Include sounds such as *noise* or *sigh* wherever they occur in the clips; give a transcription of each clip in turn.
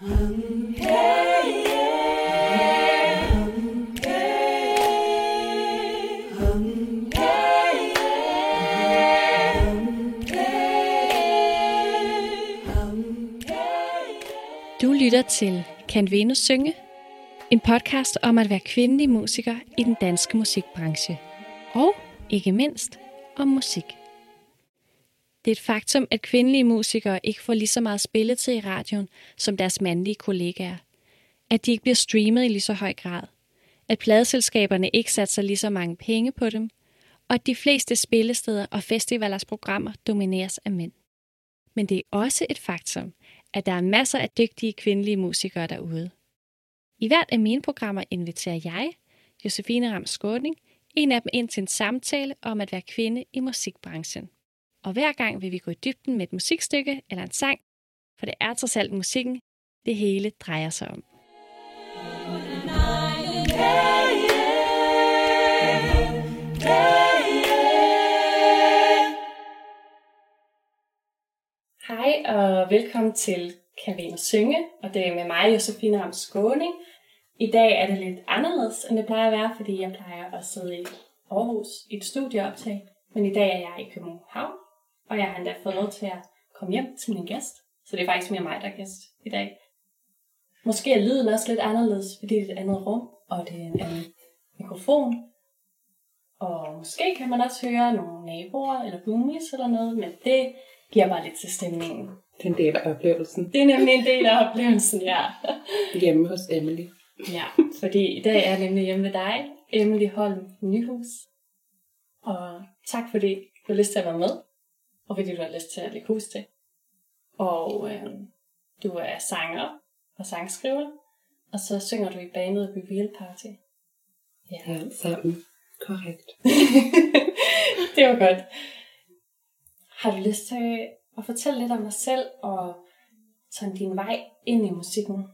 Du lytter til Kan Venus synge? En podcast om at være kvindelig musiker i den danske musikbranche. Og ikke mindst om musik. Det er et faktum, at kvindelige musikere ikke får lige så meget spillet til i radioen som deres mandlige kollegaer. At de ikke bliver streamet i lige så høj grad. At pladeselskaberne ikke satser lige så mange penge på dem. Og at de fleste spillesteder og festivalers programmer domineres af mænd. Men det er også et faktum, at der er masser af dygtige kvindelige musikere derude. I hvert af mine programmer inviterer jeg, Josefine Ram Skåning, en af dem ind til en samtale om at være kvinde i musikbranchen. Og hver gang vil vi gå i dybden med et musikstykke eller en sang, for det er trods alt musikken, det hele drejer sig om. Hej og velkommen til Kan vi synge, og det er med mig, Josefine Ram Skåning. I dag er det lidt anderledes, end det plejer at være, fordi jeg plejer at sidde i Aarhus i et studieoptag. Men i dag er jeg i København, og jeg har endda fået lov til at komme hjem til min gæst. Så det er faktisk mere mig, der er gæst i dag. Måske er lyden også lidt anderledes, fordi det er et andet rum, og det er en anden mikrofon. Og måske kan man også høre nogle naboer eller boomies eller noget, men det giver bare lidt til stemningen. Det er en del af oplevelsen. Det er nemlig en del af oplevelsen, ja. Hjemme hos Emily. Ja, fordi i dag er jeg nemlig hjemme med dig, Emily Holm Nyhus. Og tak fordi du har lyst til at være med, og fordi du har lyst til at lægge hus til. Og øh, du er sanger og sangskriver, og så synger du i bandet Reveal Party. Ja, alt sammen. Korrekt. *laughs* det var godt. Har du lyst til at fortælle lidt om dig selv og sådan din vej ind i musikken?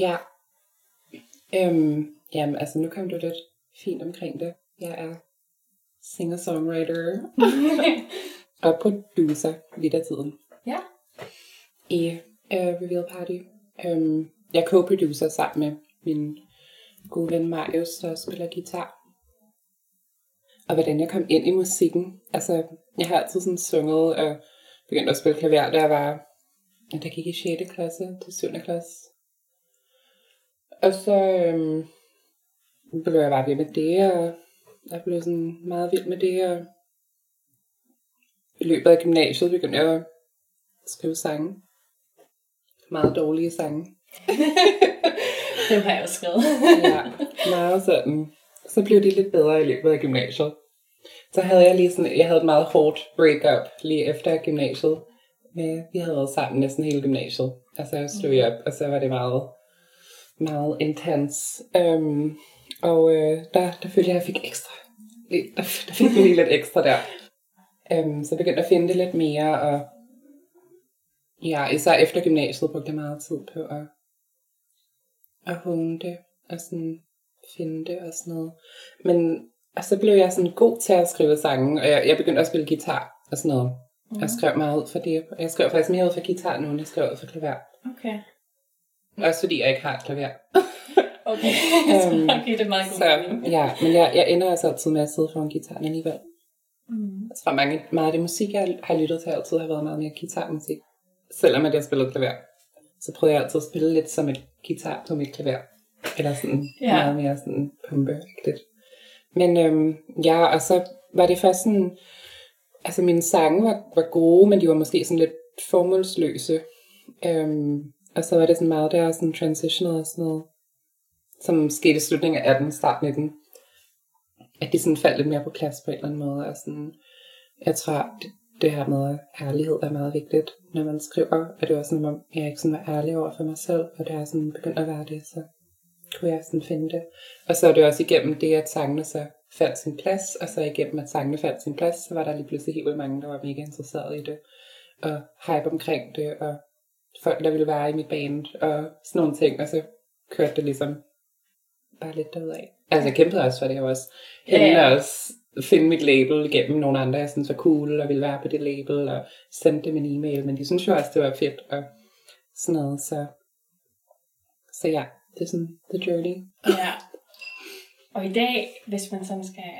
Ja. Øhm, jamen, altså nu kom du lidt fint omkring det. Jeg er singer-songwriter *laughs* og producer lidt af tiden Ja. i uh, Reveal Party. Øhm, jeg er co-producer sammen med min gode ven Marius, der spiller guitar. Og hvordan jeg kom ind i musikken. Altså, jeg har altid sådan sunget og begyndte at spille klaver, da jeg var, der gik i 6. klasse til 7. klasse. Og så øhm, blev jeg bare ved med det, og jeg blev sådan meget vild med det, og i løbet af gymnasiet begyndte jeg at skrive sange. Meget dårlige sange. *laughs* Det har jeg også skrevet. ja, meget sådan. Så blev det lidt bedre i løbet af gymnasiet. Så havde jeg lige sådan, jeg havde et meget hårdt breakup lige efter gymnasiet. Med, vi havde været sammen næsten hele gymnasiet. Altså jeg slog op, og så var det meget, meget intens. Um, og øh, der, der følte jeg, at jeg fik ekstra. Der, der fik jeg lige lidt ekstra der. Um, så jeg begyndte at finde det lidt mere, og ja, især efter gymnasiet brugte jeg meget tid på at, at hone det, og sådan finde det og sådan noget. Men og så blev jeg sådan god til at skrive sange, og jeg, jeg begyndte også at spille guitar og sådan noget. Mm. Jeg skrev meget ud for det. Jeg skrev faktisk mere ud for guitar nu, end jeg skrev ud for klaver. Okay. Også fordi jeg ikke har et klaver. *laughs* Okay, Øhm, så okay, det er meget god Så ja, men jeg, jeg ender altså altid med at sidde foran gitaren alligevel. Mm. Jeg tror mange, meget af det musik, jeg har lyttet til, altid har været meget mere guitarmusik. Selvom at jeg spillede klaver. Så prøvede jeg altid at spille lidt som et guitar på mit klaver. Eller sådan Ja. meget mere sådan pumpeagtigt. Men øhm, ja, og så var det først sådan, altså mine sange var, var gode, men de var måske sådan lidt formålsløse. Øhm, og så var det sådan meget der sådan transitional og sådan noget, som skete i slutningen af 18, start 19. At de sådan faldt lidt mere på plads på en eller anden måde. Og sådan, jeg tror, det, det her med ærlighed er meget vigtigt, når man skriver. Og det var sådan, at jeg ikke sådan var ærlig over for mig selv, og da jeg sådan begyndte at være det, så kunne jeg sådan finde det. Og så er det også igennem det, at sangene så fandt sin plads, og så igennem, at sangene fandt sin plads, så var der lige pludselig helt vildt mange, der var mega interesserede i det, og hype omkring det, og folk, der ville være i mit band, og sådan nogle ting, og så kørte det ligesom bare lidt derudad. Altså, jeg kæmpede også for det, jeg var også Ja, henne ja. Finde mit label gennem nogle andre, jeg synes var cool, og ville være på det label, og sendte dem en e-mail, men de synes jo også, det var fedt, og sådan noget, så så ja, det er sådan the journey. Ja. Og i dag, hvis man sådan skal,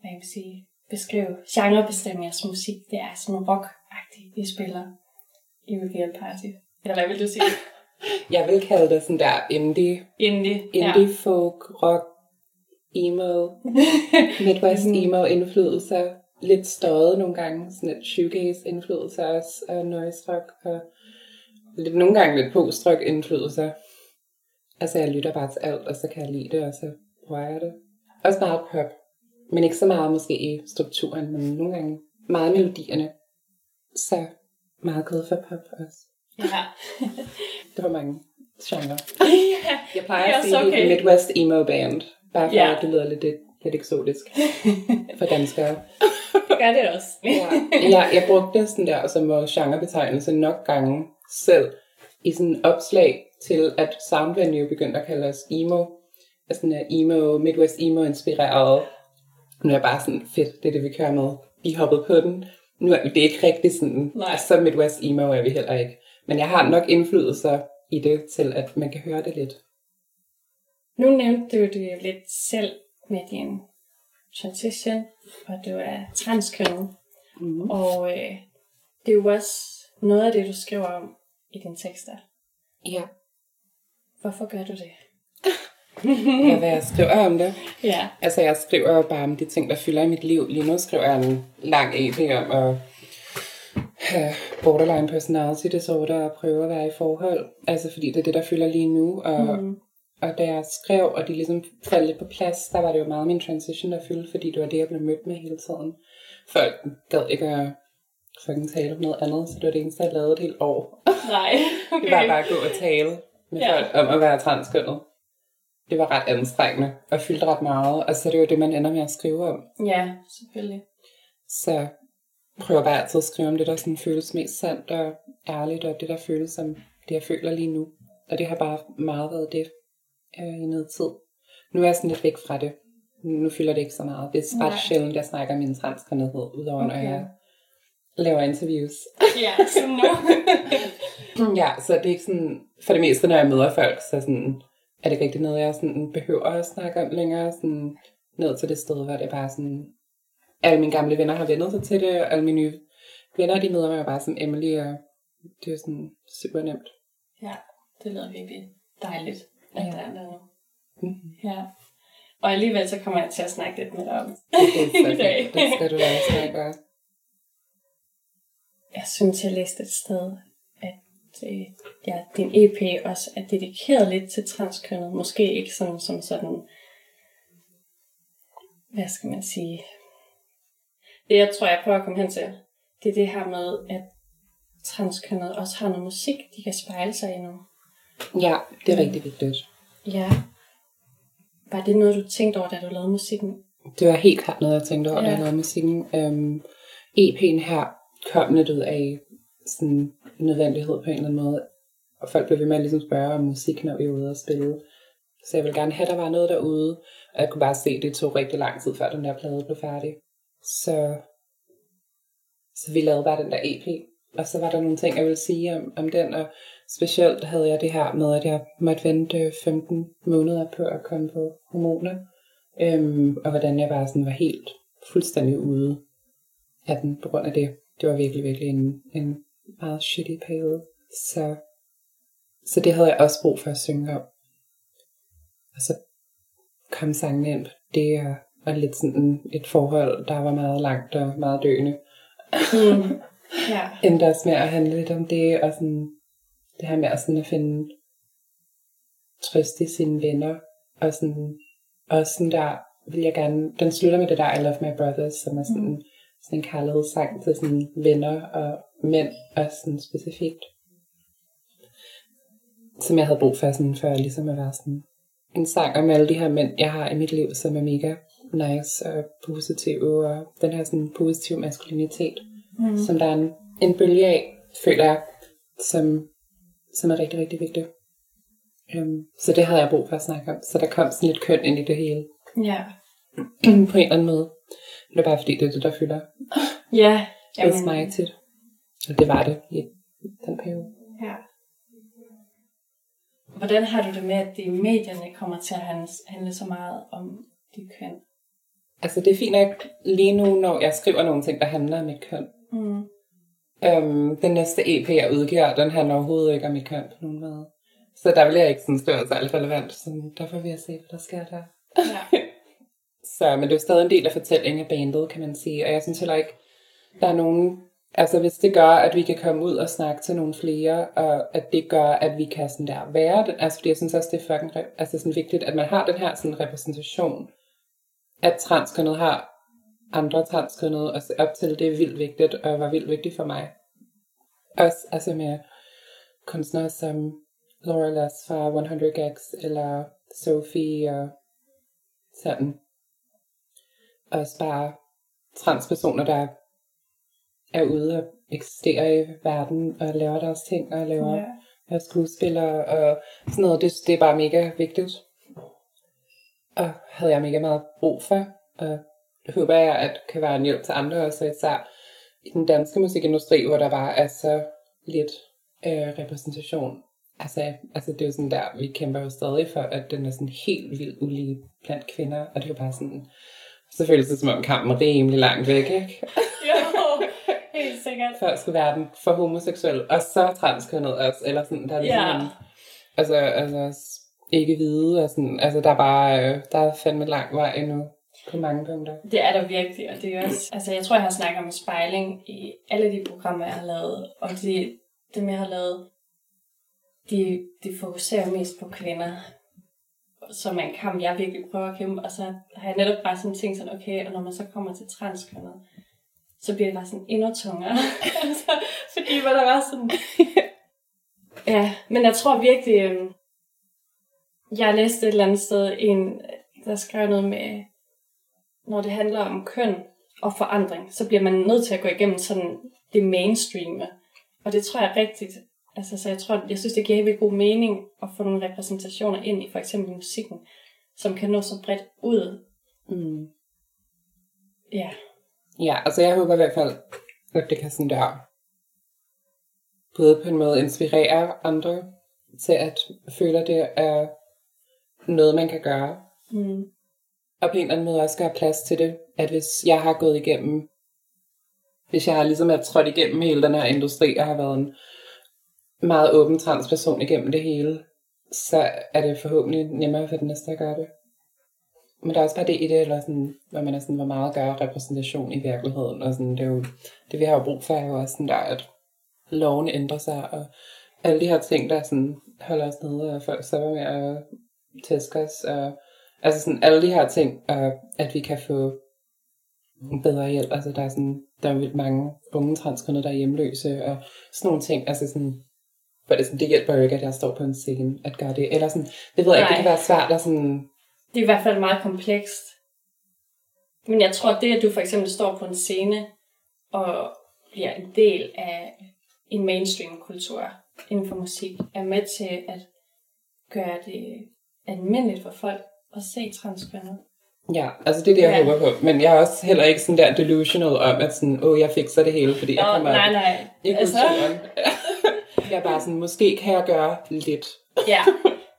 hvad kan man sige, beskrive, genrebestemme jeres musik, det er sådan rock-agtigt, vi spiller i Reveal Party. Eller hvad vil du sige? Jeg vil kalde det sådan der indie, Indie. indie folk, rock, emo, *laughs* Midwest emo indflydelser. Lidt støjet nogle gange, sådan lidt shoegaze indflydelser også, og noise rock, og lidt, nogle gange lidt post-rock indflydelser. Altså jeg lytter bare til alt, og så kan jeg lide det, og så bruger jeg det. Også meget pop, men ikke så meget måske i strukturen, men nogle gange meget melodierne. Så meget glad for pop også. Ja. Det var mange genrer. *laughs* ja. Jeg plejer er at sige okay. Midwest emo band, bare for Ja. at det lyder lidt, lidt eksotisk *laughs* for danskere. Det gør det også. Ja. Jeg, jeg brugte sådan der som genrebetegnelse nok gange selv i sådan en opslag til, at Soundvenue begyndte at kalde os emo. Altså sådan en emo, Midwest emo inspireret. Nu er jeg bare sådan, fedt, det er det, vi kører med. Vi hoppede på den. Nu er det ikke rigtig sådan, Nej. så Midwest emo er vi heller ikke. Men jeg har nok indflydelser i det, til at man kan høre det lidt. Nu nævnte du det jo lidt selv med din transition, og du er transkønnet. Mm. Og øh, det er jo også noget af det, du skriver om i dine tekster. Ja. Hvorfor gør du det? *laughs* ja, hvad jeg skriver om det. Ja. Altså, jeg skriver jo bare om de ting, der fylder i mit liv. Lige nu skriver jeg en lang EP om at have borderline personality disorder og prøve at være i forhold. Altså, fordi det er det, der fylder lige nu. Og, mm. Og da jeg skrev, og de ligesom faldt lidt på plads, der var det jo meget min transition, der fyldte, fordi det var det, jeg blev mødt med hele tiden. Folk gad ikke at fucking tale om noget andet, så det var det eneste, jeg lavede et helt år. Nej, *laughs* Det var okay. bare at gå og tale med ja. folk om at være transkønnet. Det var ret anstrengende og fyldte ret meget, og så er det jo det, man ender med at skrive om. Ja, selvfølgelig. Så prøver bare altid at skrive om det, der sådan føles mest sandt og ærligt, og det, der føles som det, jeg føler lige nu. Og det har bare meget været det øh, i noget tid. Nu er jeg sådan lidt væk fra det. Nu fylder det ikke så meget. Det er ret Nej. sjældent, jeg snakker min transkønnethed, udover okay. når jeg laver interviews. Ja, så nu. *laughs* Ja, så det er ikke sådan, for det meste, når jeg møder folk, så sådan, er det rigtig noget, jeg sådan behøver at snakke om længere. Sådan, ned til det sted, hvor det er bare sådan, alle mine gamle venner har vendt sig til det, og alle mine nye venner, de møder mig bare som Emily, og det er sådan super nemt. ja, det lyder virkelig dejligt, at Ja. der er. Mhm. Ja. Og alligevel så kommer jeg til at snakke lidt med dig om Det *laughs* i dag. Det skal du også snakke om. Jeg synes, jeg læste et sted, at øh, ja, din EP også er dedikeret lidt til transkønnet. Måske ikke sådan, som sådan, hvad skal man sige? Det, jeg tror, jeg prøver at komme hen til, det er det her med, at transkønnet også har noget musik, de kan spejle sig i nu. Ja, det er rigtig vigtigt. Ja. Var det noget, du tænkte over, da du lavede musikken? Det var helt klart noget, jeg tænkte over, da Ja. jeg lavede musikken. Um, EP'en her kom lidt ud af sådan en nødvendighed på en eller anden måde. Og folk blev ved med at ligesom spørge om musik, når vi var ude og spille. Så jeg ville gerne have, at der var noget derude. Og jeg kunne bare se, at det tog rigtig lang tid, før den der plade blev færdig. Så, så vi lavede bare den der EP. Og så var der nogle ting, jeg ville sige om, om den. Og specielt havde jeg det her med, at jeg måtte vente 15 måneder på at komme på hormoner. Øhm, og hvordan jeg bare sådan var helt fuldstændig ude af den på grund af det. Det var virkelig, virkelig en, en meget shitty periode. Så, så det havde jeg også brug for at synge om. Og så kom sangen ind på det, og, og lidt sådan et forhold, der var meget langt og meget døende. Mm. Ja. *laughs* Endte også med at handle lidt om det, og sådan, det her med at, sådan at finde trøst i sine venner, og sådan, og sådan der vil jeg gerne, den slutter med det der I Love My Brothers, som er sådan, mm. sådan en kærlighedssang til sådan venner og mænd, og sådan specifikt. Som jeg havde brug for, sådan, for ligesom at være sådan en sang om alle de her mænd, jeg har i mit liv, som er mega nice og positive, og den her sådan positive maskulinitet, mm. som der er en, en bølge af, føler jeg, som, som er rigtig, rigtig vigtig. Um, så det havde jeg brug for at snakke om. Så der kom sådan lidt køn ind i det hele, Ja. *clears throat* på en eller anden måde. Det er bare fordi, det er det, der fylder *laughs* Ja. hos mig tit. Og det var det i den periode. Ja. hvordan har du det med, at det i medierne kommer til at handle, handle så meget om dit køn? Altså det er fint nok lige nu, når jeg skriver nogle ting, der handler om mit køn. Mm. Øhm, den næste EP, jeg udgiver, den handler overhovedet ikke om mit køn på nogen måde. Så der vil jeg ikke sådan stå særlig relevant. Så derfor vil jeg se, hvad der sker der. Ja. *laughs* Så, men det er jo stadig en del af fortællingen af bandet, kan man sige. Og jeg synes heller ikke, der er nogen... Altså hvis det gør, at vi kan komme ud og snakke til nogle flere, og at det gør, at vi kan sådan der være den, altså fordi jeg synes også, det er fucking altså sådan vigtigt, at man har den her sådan repræsentation, at transkønnet har andre transkønnede og se op til, det er vildt vigtigt, og var vildt vigtigt for mig. Også altså med kunstnere som Laura Lass fra 100 Gags, eller Sophie og sådan. Også bare transpersoner, der er ude og eksisterer i verden og laver deres ting og laver Ja. ja. skuespillere og sådan noget. Det, det er bare mega vigtigt. Og havde jeg mega meget brug for. Og håber jeg, at kan være en hjælp til andre også, især i den danske musikindustri, hvor der bare er så lidt øh, repræsentation. Altså, altså det er jo sådan der, vi kæmper jo stadig for, at den er sådan helt vildt ulige blandt kvinder, og det er jo bare sådan, så føles det som om kampen er rimelig langt væk, ikke? *laughs* Jo, helt sikkert. Før skulle verden for homoseksuel, og så transkønnet også, eller sådan, der er ligesom en, altså, altså, ikke hvide, og sådan, altså der er bare, øh, der er fandme lang vej endnu, på mange punkter. Det er der virkelig, og det er også, altså jeg tror, jeg har snakket om spejling i alle de programmer, jeg har lavet, og de, dem, jeg har lavet, de, de fokuserer mest på kvinder, som er en kamp, jeg virkelig prøver at kæmpe, og så har jeg netop bare sådan tænkt sådan, okay, og når man så kommer til transkønnet, så bliver det bare sådan endnu tungere. *laughs* altså, fordi man der var sådan... ja, men jeg tror virkelig, øhm, jeg læste et eller andet sted en, der skrev noget med, når det handler om køn og forandring, så bliver man nødt til at gå igennem sådan det mainstreame. Og det tror jeg er rigtigt. Altså, så jeg tror, jeg synes, det giver helt god mening at få nogle repræsentationer ind i for eksempel musikken, som kan nå så bredt ud. Mm. Ja, Ja, altså jeg håber i hvert fald, at det kan sådan der, både på en måde inspirere andre til at føle, at det er noget, man kan gøre, mm og på en eller anden måde også gøre plads til det, at hvis jeg har gået igennem, hvis jeg har ligesom er trådt igennem hele den her industri, og har været en meget åben transperson igennem det hele, så er det forhåbentlig nemmere for den næste at gøre det. Men der er også bare det i det, eller sådan, hvor man er sådan, hvor meget gør repræsentation i virkeligheden, og sådan, det er jo, det vi har jo brug for, er jo også sådan der, at loven ændrer sig, og alle de her ting, der sådan holder os nede, og folk stopper med at tæske os, og altså sådan alle de her ting, og at vi kan få bedre hjælp. Altså der er sådan, der er vildt mange unge transkønnede, der er hjemløse, og sådan nogle ting, altså sådan, for det, sådan, det hjælper jo ikke, at jeg står på en scene at gøre det. Eller sådan, det ved jeg ikke, det kan være svært at sådan, det er i hvert fald meget komplekst. Men jeg tror, det, at du for eksempel står på en scene og bliver en del af en mainstream-kultur inden for musik, er med til at gøre det almindeligt for folk at se transkønnet. ja, altså det er det, jeg Ja. håber på. Men jeg er også heller ikke sådan der delusional om, at sådan, åh, jeg fikser det hele, fordi jeg Nå, kommer nej, nej. i Altså, *laughs* jeg er bare sådan, måske kan jeg gøre lidt. ja,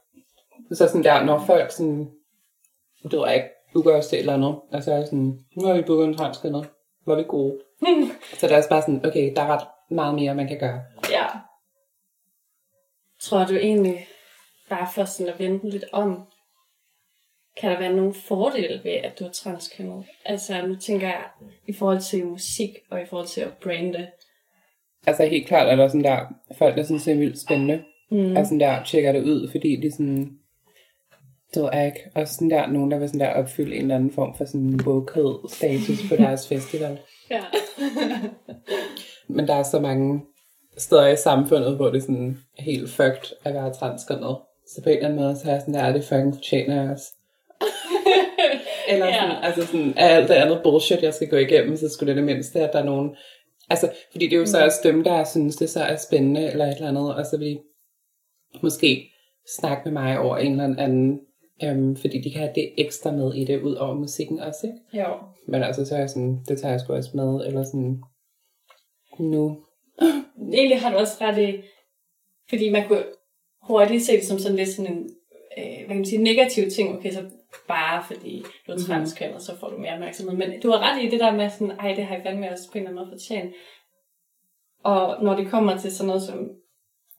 *laughs* Så sådan der, når folk sådan, det ved jeg ikke, booker os til et eller andet, og så er jeg sådan, nu har vi booket en transkønnet, er vi gode. *laughs* så det er også bare sådan, okay, der er ret meget mere, man kan gøre. ja. Tror du egentlig, bare for sådan at vente lidt om, kan der være nogle fordele ved, at du er transkønnet? Altså, nu tænker jeg i forhold til musik og i forhold til at brande. Altså helt klart er der sådan der, folk der synes, det er vildt spændende, Mm. og sådan der tjekker det ud, fordi de sådan, det jeg ikke, og sådan der, nogen der vil sådan der opfylde en eller anden form for sådan wokehed status på deres *laughs* festival. Ja. *laughs* Men der er så mange steder i samfundet, hvor det er sådan helt fucked at være transkønnet. Så på en eller anden måde, så er jeg sådan der, er det fucking fortjener jeg også. Eller sådan, Ja. altså sådan, af alt det andet bullshit, jeg skal gå igennem, så skulle det det mindste, at der er nogen... Altså, fordi det er jo så også dem, der synes, det så er spændende, eller et eller andet, og så vil de måske snakke med mig over en eller anden, øhm, fordi de kan have det ekstra med i det, ud over musikken også, ikke? Jo. Men altså, så er jeg sådan, det tager jeg sgu også med, eller sådan, nu. Egentlig har du også ret i, fordi man kunne hurtigt se det som sådan lidt sådan en øh, hvad kan man sige, negativ ting. Okay, så bare fordi du er Mhm. transkønnet, så får du mere opmærksomhed. Men du har ret i det der med sådan, ej, det har jeg fandme også på en eller anden måde fortjent. Og når det kommer til sådan noget som,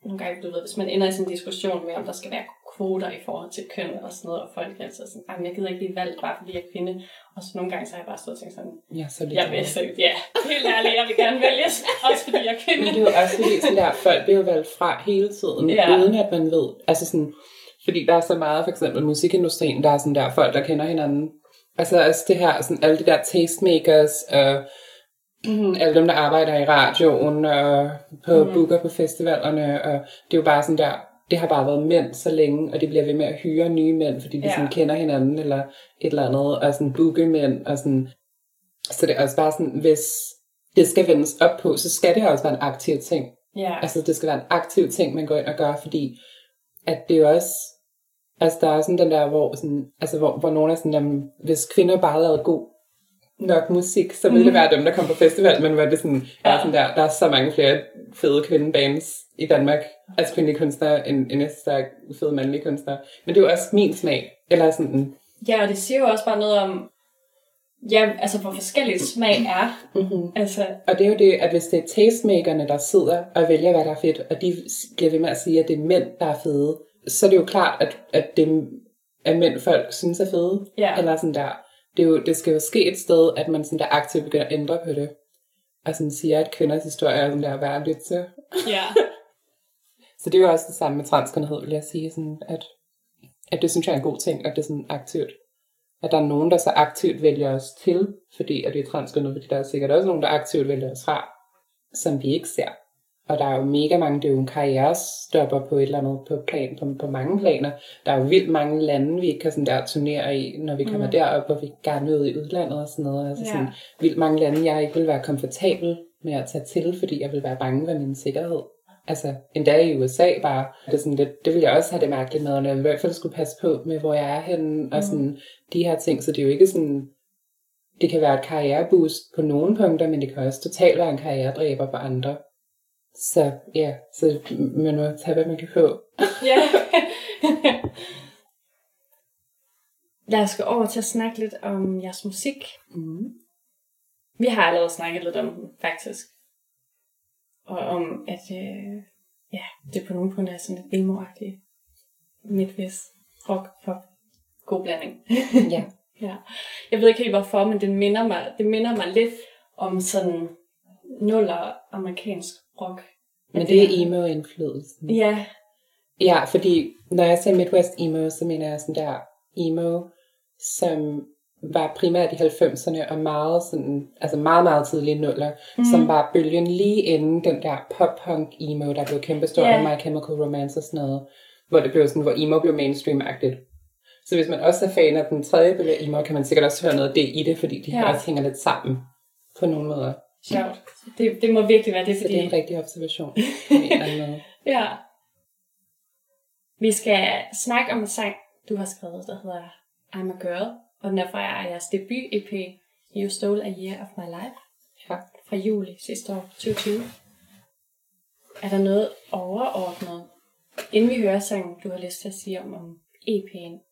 nogle gange, du ved, hvis man ender i sådan en diskussion med, om der skal være kvoter i forhold til køn og sådan noget, og folk er altid sådan, ej, jeg gider ikke blive valgt, bare fordi jeg er kvinde. Og så nogle gange, så har jeg bare stået og tænkt sådan, Ja, så lidt. jeg vil så, ja, helt ærligt, jeg vil gerne vælges, også fordi jeg er kvinde. Men det er jo også fordi, sådan der, folk bliver valgt fra hele tiden, ja. uden at man ved. Altså sådan, fordi der er så meget, for eksempel musikindustrien, der er sådan der folk, der kender hinanden. Altså, altså det her, sådan alle de der tastemakers, og mm, alle dem, der arbejder i radioen, og på Mhm. mm. booker på festivalerne, og det er jo bare sådan der, det har bare været mænd så længe, og de bliver ved med at hyre nye mænd, fordi de ja. sådan kender hinanden, eller et eller andet, og sådan booke mænd, og sådan, så det er også bare sådan, hvis det skal vendes op på, så skal det også være en aktiv ting. Ja, Altså, det skal være en aktiv ting, man går ind og gør, fordi at det er også, altså der er sådan den der, hvor, sådan, altså, hvor, hvor nogen er sådan, jamen, hvis kvinder bare lavede god nok musik, så ville mm. det være dem, der kom på festival, men hvor det sådan, ja. Er sådan der, der er så mange flere fede kvindebands i Danmark, altså kvindelige kunstnere, end, end der er fede mandlige kunstnere. Men det er jo også min smag, eller sådan, ja, og det siger jo også bare noget om, ja, altså hvor forskelligt smag er. mm-hmm. Altså, Og det er jo det, at hvis det er tastemakerne, der sidder og vælger, hvad der er fedt, og de bliver ved med at sige, at det er mænd, der er fede, så er det jo klart, at, at det er mænd, folk synes er fede. Ja. Eller sådan der. Det, er jo, det skal jo ske et sted, at man sådan der aktivt begynder at ændre på det. Og sådan siger, at kvinders historie er sådan der værd at lytte til. ja, *laughs* Så det er jo også det samme med transkønnethed, vil jeg sige. Sådan at, at det synes jeg er en god ting, at det er sådan aktivt. At der er nogen, der så aktivt vælger os til, fordi at vi er transkønnet, fordi der er sikkert også nogen, der aktivt vælger os fra, som vi ikke ser. Og der er jo mega mange, det er jo en karrierestopper på et eller andet på, plan, på, på mange planer. Der er jo vildt mange lande, vi ikke kan sådan der turnere i, når vi kommer Mm. mm. derop, hvor vi gerne vil ud i udlandet og sådan noget. Altså Ja. sådan, vildt mange lande, jeg ikke vil være komfortabel med at tage til, fordi jeg vil være bange ved min sikkerhed. Altså, endda i USA bare, det, er sådan lidt, det vil jeg også have det mærkeligt med, og jeg i hvert fald skulle passe på med, hvor jeg er henne, og sådan de her ting, så det er jo ikke sådan, det kan være et karriereboost på nogle punkter, men det kan også totalt være en karrieredræber på andre. Så ja, så man må tage, hvad man kan få. ja. *laughs* Lad os gå over til at snakke lidt om jeres musik. Mm. Vi har allerede snakket lidt om den, faktisk. Og om, at øh, ja, det på nogle punkter er sådan lidt emo-agtigt. Midtvest, rock, pop, god blanding. *laughs* Ja. ja. Jeg ved ikke helt hvorfor, men det minder mig, det minder mig lidt om sådan nuller amerikansk rock. Men det er emo-indflydelsen. Ja, Ja, fordi når jeg siger Midwest emo, så mener jeg sådan der emo, som var primært i 90'erne og meget sådan, altså meget, meget tidlige nuller, mm. som var bølgen lige inden den der pop-punk emo, der blev kæmpestor yeah. med My Chemical Romance og sådan noget, hvor det blev sådan, hvor emo blev mainstream-agtigt. Så hvis man også er fan af den tredje bølge emo, kan man sikkert også høre noget af det i det, fordi de Ja. også hænger lidt sammen på nogle måder. sjovt. Det, det må virkelig være det, Så fordi... det er en rigtig observation. *laughs* en. Ja. Vi skal snakke om en sang, du har skrevet, der hedder I'm a Girl, og den er jeres debut-EP, You Stole a Year of My Life, Ja. fra juli sidste år, 2020. Er der noget overordnet, inden vi hører sangen, du har lyst til at sige om, om EP'en?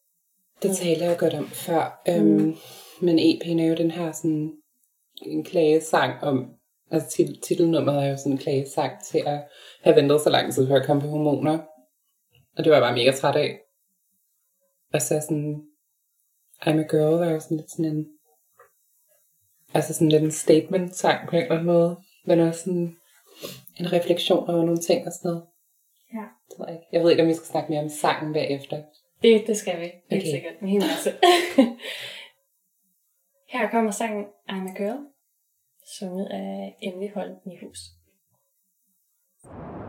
Det taler jeg godt om før. Øhm, men EP'en er jo den her sådan en klagesang om, altså tit, titelnummeret er jo sådan en klagesang til at have ventet så lang tid før at komme på hormoner. Og det var jeg bare mega træt af. Og så sådan, I'm a girl er jo sådan lidt sådan en, altså sådan lidt en statement-sang på en eller anden måde. Men også sådan en refleksion over nogle ting og sådan noget. Ja. Det ved jeg ikke. Jeg ved ikke, om vi skal snakke mere om sangen bagefter. Det, det skal vi, helt Okay. sikkert. En hel masse. *laughs* Her kommer sangen I'm a Girl, sunget af Emily Holm Nyhus. I'm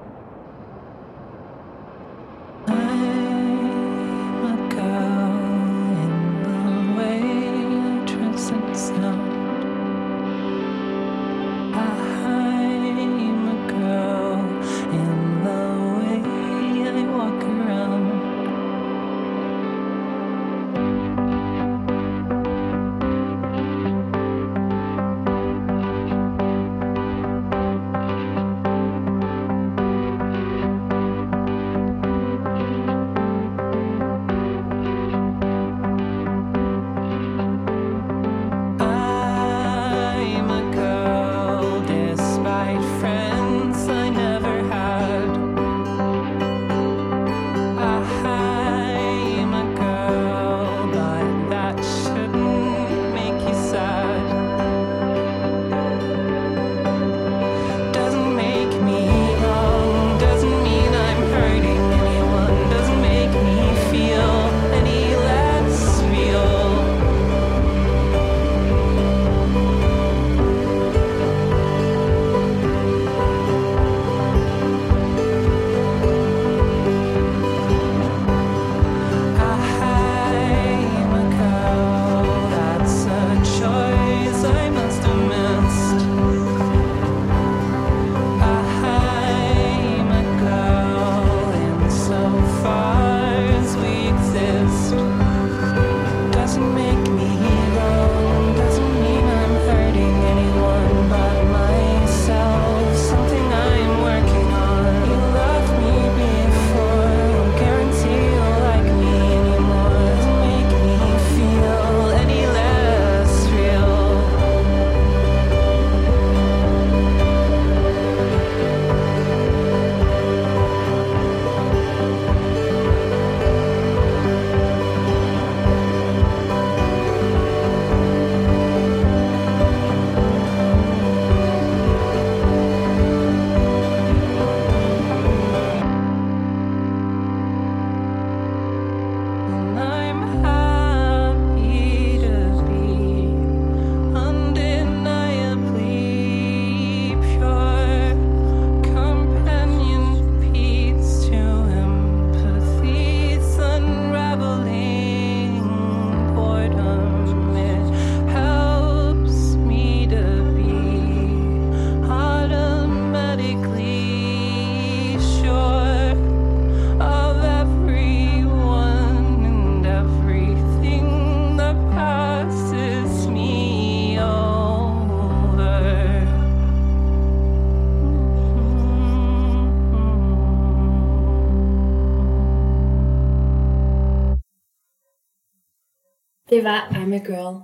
det var I'm a Girl.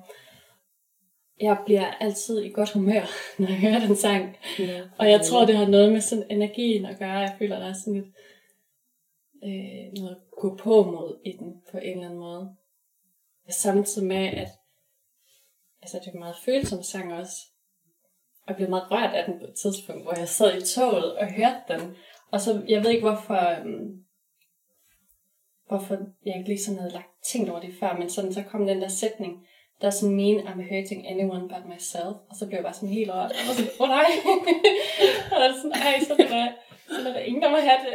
Jeg bliver altid i godt humør, *laughs* når jeg hører den sang. Ja. Og jeg tror, det har noget med sådan energien at gøre. Jeg føler, der er sådan lidt øh, noget at gå på mod i den på en eller anden måde. Samtidig med, at altså, det er en meget følsom sang også. Og jeg blev meget rørt af den på et tidspunkt, hvor jeg sad i toget og hørte den. Og så, jeg ved ikke hvorfor, øhm, hvorfor jeg ikke lige sådan havde lagt tænkt over det før, men sådan, så kom den der sætning, der sådan mean, I'm hurting anyone but myself. Og så blev jeg bare sådan helt rørt. Og så sådan, åh oh, nej. *laughs* og så er sådan, ej, så er der, så er der ingen, der må have det.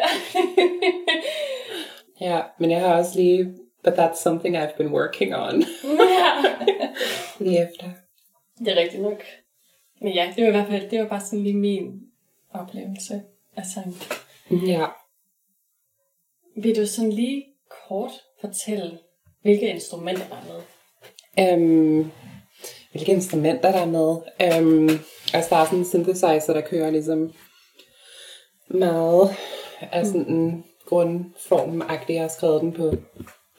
*laughs* ja, men jeg har også lige, but that's something I've been working on. ja. *laughs* lige efter. Det er rigtigt nok. Men ja, det var i hvert fald, det var bare sådan lige min oplevelse af sangen. Ja. Vil du sådan lige kort fortælle, hvilke instrumenter der er med? Øhm, hvilke instrumenter der er med? Øhm, altså der er sådan en synthesizer, der kører ligesom meget af sådan en grundform-agtig. Jeg har skrevet den på,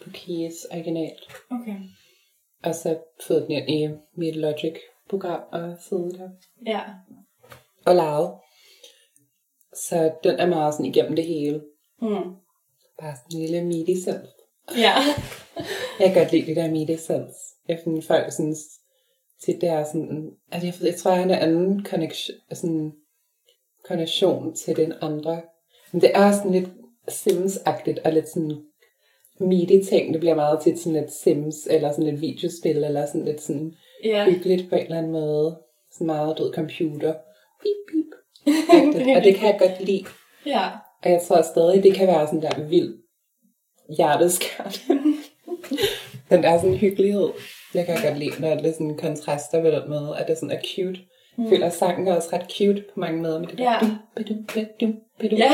på keys originalt. Okay. Og så fået den ind i mit Logic-program og siddet der Ja. og lavet. Så den er meget sådan igennem det hele. Mm. Bare sådan en lille midi synth. Ja. *laughs* Jeg kan godt lide det der midi synth. Jeg finder folk sådan tit det er sådan, at jeg, jeg tror, jeg har en anden connection, sådan, konnection til den andre. Men det er sådan lidt Sims-agtigt og lidt sådan midi-ting. Det bliver meget tit sådan lidt Sims, eller sådan lidt videospil, eller sådan lidt sådan Ja. hyggeligt på en eller anden måde. Sådan meget død computer. Beep, beep. *laughs* og det kan jeg godt lide. Ja. Og jeg tror stadig, det kan være sådan der vild hjerteskærende. *laughs* den der sådan hyggelighed. Det kan jeg godt lide, når det sådan kontraster ved den måde, at det sådan er cute. Jeg føler, at sangen er også ret cute på mange måder. Med det der Ja. Ja.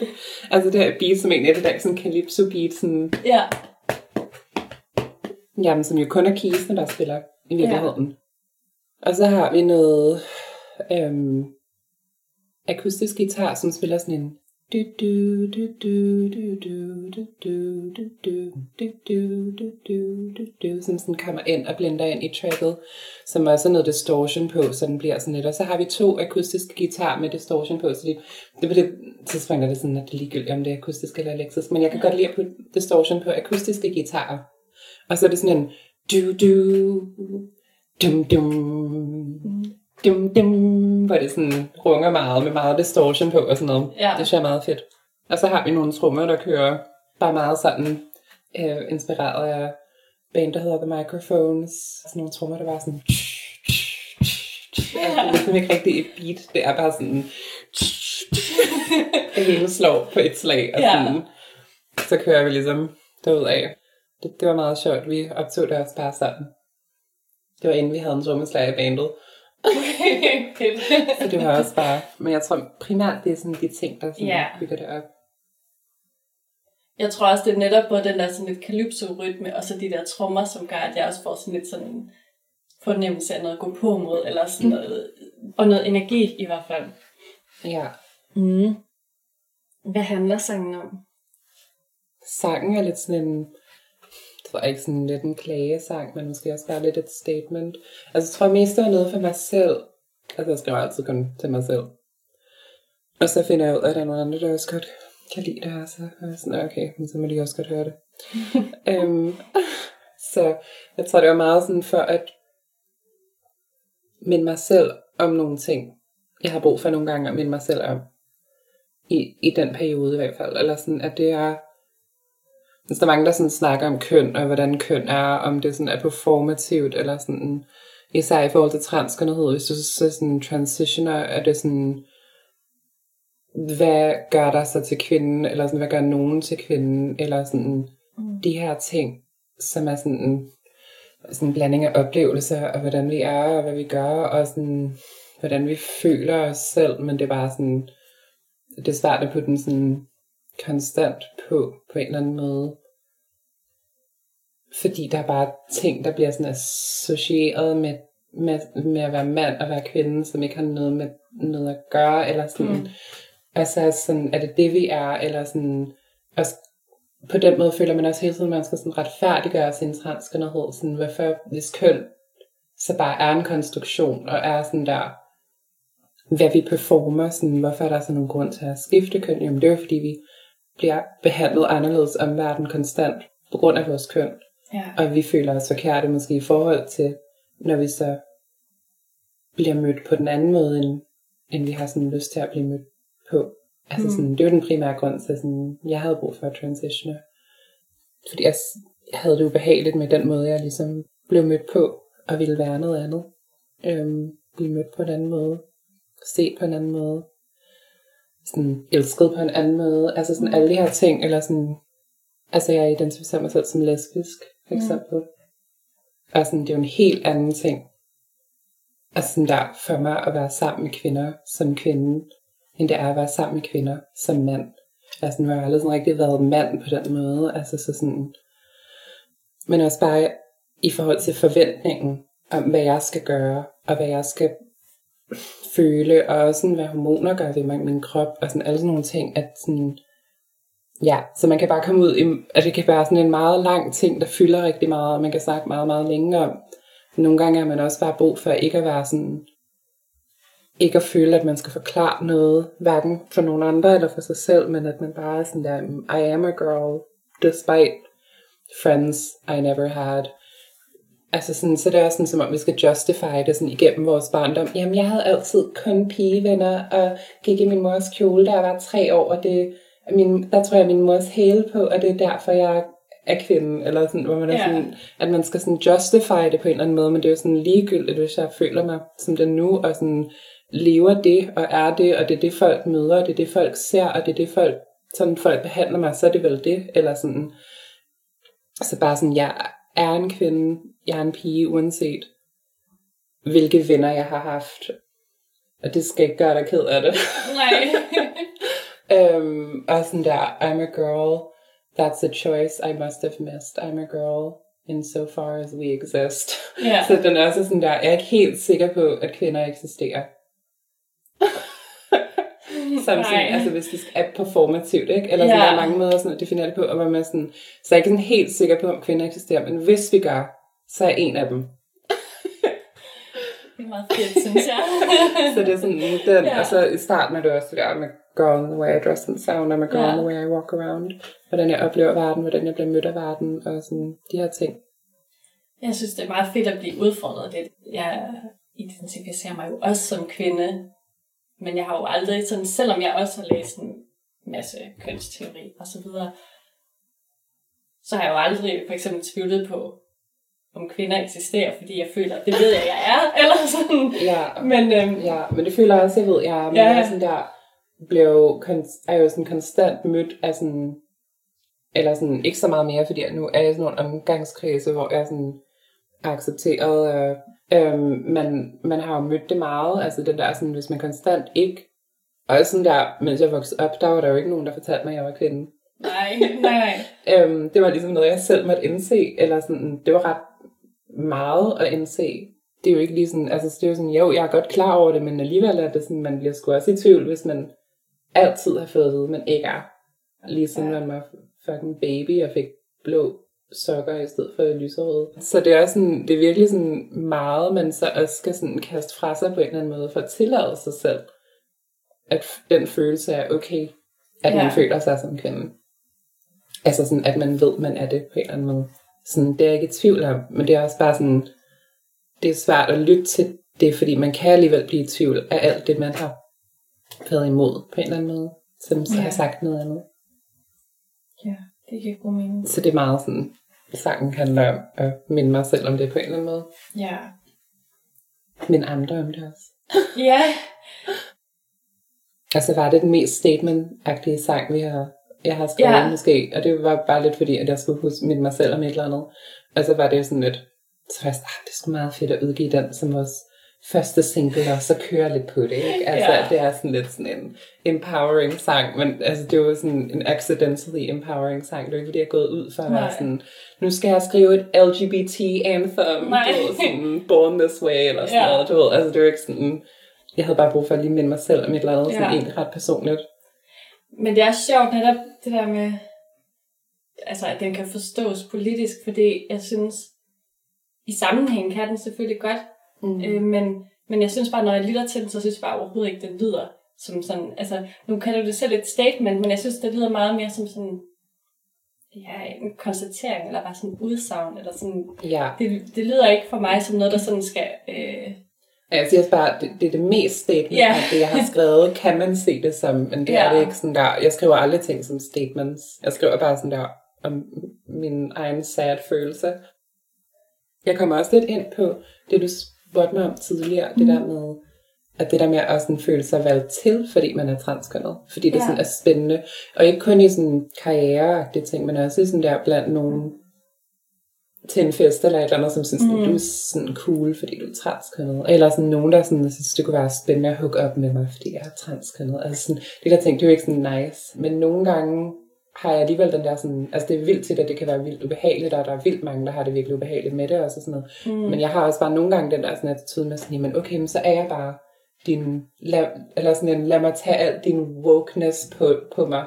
*laughs* Altså det her beat, som egentlig er det der sådan calypso beat, sådan, Ja. jamen, som jo kun er keysene, der spiller i virkeligheden. Og så har vi noget øhm, akustisk guitar, som spiller sådan en som sådan kommer ind og blender ind i tracket, som også sådan noget distortion på, så den bliver sådan lidt. Og så har vi to akustiske guitar med distortion på, så det, det på det tidspunkt er det sådan, at det ligegyldigt, om det er akustisk eller elektrisk. Men jeg kan godt lide at putte distortion på akustiske guitarer. Og så er det sådan en du du dum dum dum dum, hvor det sådan runger meget med meget distortion på og sådan noget. Ja. Det synes jeg er meget fedt. Og så har vi nogle trommer, der kører bare meget sådan øh, inspireret af band, der hedder The Microphones. Sådan nogle trommer, der bare sådan... Altså, det er ligesom ikke rigtig et beat. Det er bare sådan... Det hele slår på et slag. Og Ja. sådan, så kører vi ligesom derudad. Det, det var meget sjovt. Vi optog det også bare sådan. Det var inden vi havde en trommeslager i bandet. Så det var også bare... Men jeg tror primært, det er sådan de ting, der sådan Ja. bygger det op. Jeg tror også, det er netop både den der sådan lidt calypso-rytme, og så de der trommer, som gør, at jeg også får sådan lidt sådan en fornemmelse af noget at gå på mod, eller sådan noget, og noget energi i hvert fald. Ja. Mm. Hvad handler sangen om? Sangen er lidt sådan en... Jeg tror ikke sådan lidt en klagesang, men måske også bare lidt et statement. Altså jeg tror mest, det er noget for mig selv. Altså jeg skriver altid kun til mig selv. Og så finder jeg ud af, at der er nogle andre, der også godt kan lide det her. Så er jeg sådan, okay, men så må de også godt høre det. *laughs* øhm, så jeg tror, det var meget sådan for at minde mig selv om nogle ting, jeg har brug for nogle gange at minde mig selv om. I, i den periode i hvert fald. Eller sådan, at det er... Hvis der er mange, der sådan snakker om køn, og hvordan køn er, om det sådan er performativt, eller sådan, især i forhold til transkønnethed, hvis du så sådan transitioner, er det sådan, hvad gør der så til kvinden, eller sådan, hvad gør nogen til kvinden, eller sådan, Mm. de her ting, som er sådan sådan en blanding af oplevelser, og hvordan vi er, og hvad vi gør, og sådan, hvordan vi føler os selv, men det er bare sådan, det er svært at putte den sådan konstant på, på en eller anden måde. Fordi der er bare ting, der bliver sådan associeret med, med, med at være mand og være kvinde, som ikke har noget med noget at gøre, eller sådan, Mm. altså sådan, er det det vi er, eller sådan, også på den måde føler man også hele tiden, at man skal sådan retfærdiggøre sin transkønnethed. Sådan, hvorfor, hvis køn så bare er en konstruktion, og er sådan der, hvad vi performer, sådan, hvorfor er der sådan nogen grund til at skifte køn? Jamen det er fordi, vi bliver behandlet anderledes om verden konstant, på grund af vores køn. Ja. Og vi føler os forkerte måske i forhold til, når vi så bliver mødt på den anden måde, end, end vi har sådan lyst til at blive mødt på. Altså Mm. sådan, det var den primære grund til, sådan, jeg havde brug for at transitione. Fordi jeg havde det ubehageligt med den måde, jeg ligesom blev mødt på, og ville være noget andet. Øhm, blive mødt på en anden måde. Se på en anden måde. Sådan elsket på en anden måde. Altså sådan alle de her ting, eller sådan, altså jeg identificerer mig selv som lesbisk, for Mm. eksempel. Og sådan, det er jo en helt anden ting. Altså sådan der, for mig at være sammen med kvinder som kvinde, end det er at være sammen med kvinder som mand. Altså nu har jeg aldrig sådan rigtig været mand på den måde. Altså så sådan, men også bare i forhold til forventningen om, hvad jeg skal gøre, og hvad jeg skal føle, og også sådan, hvad hormoner gør ved mig, min krop, og sådan alle sådan nogle ting, at sådan, ja, så man kan bare komme ud i, at det kan være sådan en meget lang ting, der fylder rigtig meget, og man kan snakke meget, meget længe om. Nogle gange er man også bare brug for ikke at være sådan, ikke at føle, at man skal forklare noget, hverken for nogen andre eller for sig selv, men at man bare er sådan der, mm, I am a girl, despite friends I never had. Altså sådan, så det er sådan, som om vi skal justify det sådan igennem vores barndom. Jamen, jeg havde altid kun pigevenner, og gik i min mors kjole, da jeg var tre år, og det, min, der tror jeg, min mors hæle på, og det er derfor, jeg er kvinde, eller sådan, hvor man er Ja. sådan, at man skal sådan justify det på en eller anden måde, men det er jo sådan ligegyldigt, hvis jeg føler mig som den nu, og sådan lever det, og er det, og det er det, folk møder, og det er det, folk ser, og det er det, folk, sådan folk behandler mig, så er det vel det, eller sådan, så bare sådan, jeg er en kvinde, jeg er en pige, uanset hvilke venner jeg har haft. Og det skal ikke gøre dig ked af det. Nej. *laughs* øhm, og sådan der, I'm a girl, that's a choice I must have missed. I'm a girl in so far as we exist. ja. *laughs* Så den er også sådan der, jeg er ikke helt sikker på, at kvinder eksisterer. *laughs* Som sådan, altså hvis det er performativt, ikke? Eller sådan, Ja. der er mange måder sådan at definere det på, og man sådan, så jeg er ikke sådan helt sikker på, om kvinder eksisterer, men hvis vi gør, så er en af dem. *laughs* Det er meget fedt, synes jeg. Så det er sådan den, Ja. og så i starten er det også det der med girl the way I dress and sound, I'm a girl Ja. the way I walk around, hvordan jeg oplever verden, hvordan jeg bliver mødt af verden, og sådan de her ting. Jeg synes, det er meget fedt at blive udfordret lidt. Jeg identificerer mig jo også som kvinde, men jeg har jo aldrig sådan, selvom jeg også har læst en masse kønsteori og så videre, så har jeg jo aldrig for eksempel tvivlet på, om kvinder eksisterer, fordi jeg føler, at det ved jeg, jeg er, *laughs* eller sådan. Ja, Men øhm, Ja, men det føler jeg også, jeg ved, jeg er, men Ja. jeg er sådan der, bliver jo, er jo sådan konstant mødt af sådan, eller sådan, ikke så meget mere, fordi jeg nu er jeg sådan nogle omgangskredse, hvor jeg er sådan accepteret, øh, øhm, men man har jo mødt det meget, altså den der sådan, hvis man konstant ikke, og sådan der, mens jeg voksede op, der var der jo ikke nogen, der fortalte mig, at jeg var kvinde. nej, nej, nej. *laughs* Øhm, det var ligesom noget, jeg selv måtte indse, eller sådan, det var ret meget at indse. Det er jo ikke lige sådan, altså det er jo sådan, jo, jeg er godt klar over det, men alligevel er det sådan, man bliver sgu også i tvivl, hvis man altid har fået at vide, man ikke er. Lige siden man var fucking baby og fik blå sokker i stedet for lyserøde. Så det er også sådan, det er virkelig sådan meget, man så også skal sådan kaste fra sig på en eller anden måde, for at tillade sig selv, at den følelse er okay, at man Ja. føler sig som kvinde. Altså sådan, at man ved, man er det på en eller anden måde. Sådan, det er jeg ikke i tvivl om, men det er også bare sådan, det er svært at lytte til det, fordi man kan alligevel blive i tvivl af alt det, man har været imod på en eller anden måde, som så Ja. har sagt noget andet. Ja, det giver god mening. Så det er meget sådan, sangen handler om at minde mig selv om det på en eller anden måde. Ja. Men andre om det også. *laughs* Ja, Altså var det den mest statement-agtige sang, vi har, jeg har skrevet Ja. måske. Og det var bare lidt fordi, at jeg skulle huske minde mig selv om et eller andet. Og så var det jo sådan lidt, så var jeg sådan, ah, det skulle meget fedt at udgive den som vores første single, og så køre lidt på det, ikke? Altså, Ja. det er sådan lidt sådan en empowering sang, men altså, det var sådan en accidentally empowering sang. Det var ikke, fordi jeg er gået ud for at være sådan, nu skal jeg skrive et LGBT anthem, Nej. du ved, sådan, born this way, eller sådan Ja. noget, du ved. Altså, det var ikke sådan, jeg havde bare brug for at lige minde mig selv om et eller andet, sådan Ja. egentlig ret personligt. Men det er sjovt netop det der med, altså, at den kan forstås politisk, fordi jeg synes, i sammenhæng kan den selvfølgelig godt, Mm. øh, men, men jeg synes bare, når jeg lytter til den, så synes jeg bare overhovedet ikke, den lyder som sådan, altså, nu kan du det selv et statement, men jeg synes, det lyder meget mere som sådan, ja, en konstatering, eller bare sådan en udsagn, eller sådan, Ja, det, det lyder ikke for mig som noget, der sådan skal, øh, jeg siger bare, det, det er det mest statement, Ja. yeah. det jeg har skrevet, kan man se det som, men det Ja. er det ikke sådan der. Jeg skriver aldrig ting som statements. Jeg skriver bare sådan der om min egen sad følelse. Jeg kommer også lidt ind på det, du spurgte mig om tidligere, mm. det der med, at det der med at sådan føle sig valgt til, fordi man er transkønnet. Fordi det Ja. sådan er spændende. Og ikke kun i sådan karriereagtige ting, men også i sådan der blandt nogen til en fest eller et eller andet, som synes, mm. du er sådan cool, fordi du er transkønnet. Eller sådan nogen, der sådan, synes, det kunne være spændende at hooke op med mig, fordi jeg er transkønnet. Altså sådan, det der ting, det er jo ikke sådan nice. Men nogle gange har jeg alligevel den der sådan, altså det er vildt til, at det kan være vildt ubehageligt, og der er vildt mange, der har det virkelig ubehageligt med det og sådan noget. Mm. Men jeg har også bare nogle gange den der sådan attitude med sådan, men okay, men så er jeg bare din, lad, eller sådan en, lad mig tage al din wokeness på, på mig.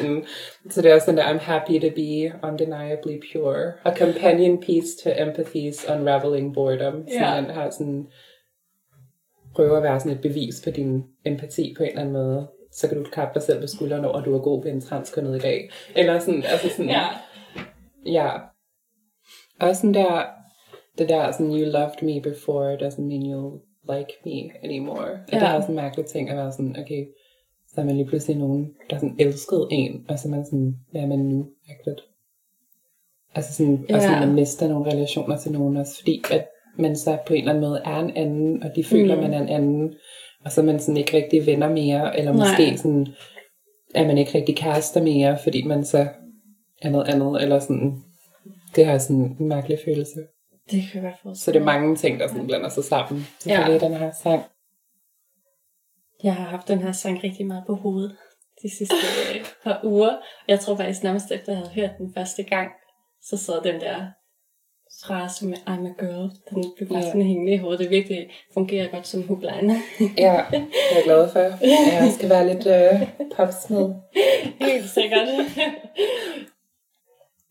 Sådan, så det er også den der, I'm happy to be undeniably pure. A companion piece to empathy's unraveling boredom. Så Ja. man har sådan, prøver at være sådan et bevis på din empati på en eller anden måde. Så kan du klappe dig selv på skulderen over, at du er god ved en transkønnet i dag. Eller sådan, altså sådan, ja, Ja. Og sådan der, det der sådan, you loved me before doesn't mean you'll like me anymore. Og Ja. det er også en mærkelig ting at være sådan, okay, så er man lige pludselig nogen, der sådan elskede en, og så er man sådan, hvad er man nu? Agtigt. Altså sådan, og sådan, Ja. man mister nogle relationer til nogen også, fordi at man så på en eller anden måde er en anden, og de føler, Mm. man er en anden, og så er man sådan ikke rigtig venner mere, eller Nej. måske sådan, er man ikke rigtig kærester mere, fordi man så er noget andet, eller sådan, det har sådan en mærkelig følelse. det kan jeg godt forstå. Så det er mange ting, der sådan blander sig sammen. Selvfølgelig ja. den her sang. Jeg har haft den her sang rigtig meget på hovedet de sidste øh, par uger. Jeg tror faktisk nærmest efter jeg havde hørt den første gang, så sad den der frase med I'm a girl, den blev bare Ja. sådan hængende i hovedet. Det virkelig fungerer godt som hookline. Ja, det er jeg glad for. Jeg skal være lidt øh, popsmed. Helt sikkert.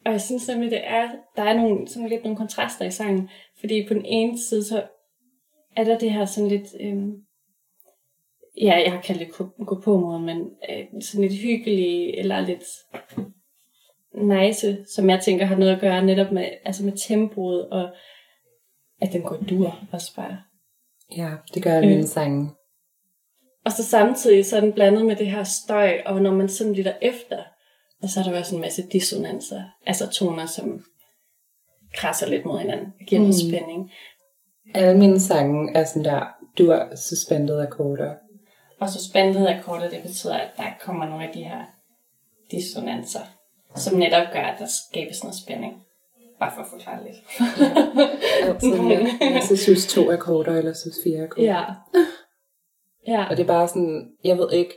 Og jeg synes nemlig, det er, der er nogle, sådan lidt nogle kontraster i sangen. Fordi på den ene side, så er der det her sådan lidt, øhm, ja, jeg har kaldt det gå- gå på måde, men øh, sådan lidt hyggelige, eller lidt nice, som jeg tænker har noget at gøre netop med, altså med tempoet, og at den går dur også bare. Ja, det gør med Øh. mine sange. Og så samtidig så er den blandet med det her støj, og når man sådan lytter efter, og så er der også en masse dissonanser, altså toner, som krasser lidt mod hinanden, og giver noget Mm. spænding. Alle mine sange er sådan der, du er suspended akkorder. Og af kortet, det betyder, at der kommer nogle af de her dissonanser, som netop gør, at der skabes noget spænding. Bare for at forklare lidt. Altid med, med så sus to akkorder, eller sus fire akkorder. ja. Ja. Og det er bare sådan, jeg ved ikke,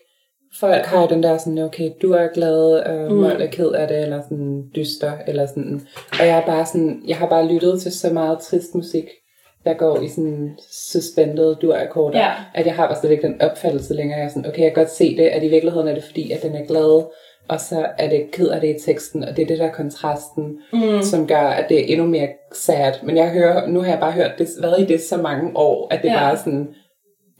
folk har jo den der sådan, okay, du er glad, og Mm. mm. er ked af det, eller sådan dyster, eller sådan. Og jeg er bare sådan, jeg har bare lyttet til så meget trist musik, der går i sådan suspended dur-akkorder, Ja. at jeg har bare slet ikke den opfattelse længere. Jeg er sådan, okay, jeg kan godt se det, at i virkeligheden er det fordi, at den er glad, og så er det ked af det i teksten, og det er det der kontrasten, Mm. som gør, at det er endnu mere sad. Men jeg hører, nu har jeg bare hørt det, været i det så mange år, at det Ja. bare er sådan,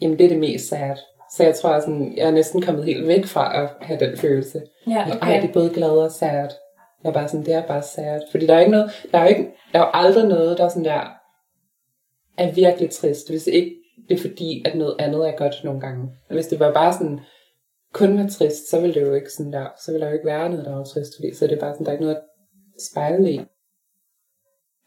jamen det er det mest sad. Så jeg tror, sådan, jeg er næsten kommet helt væk fra at have den følelse. Ja, okay. Ej, det er både glad og sad. Jeg er bare sådan, det er bare sad. Fordi der er ikke noget, der er jo ikke, der er jo aldrig noget, der er sådan der, er virkelig trist, hvis ikke det er fordi, at noget andet er godt nogle gange. Hvis det var bare sådan, kun var trist, så ville det jo ikke sådan der, så ville der jo ikke være noget, der var trist, fordi så er det bare sådan, der er ikke noget at spejle i.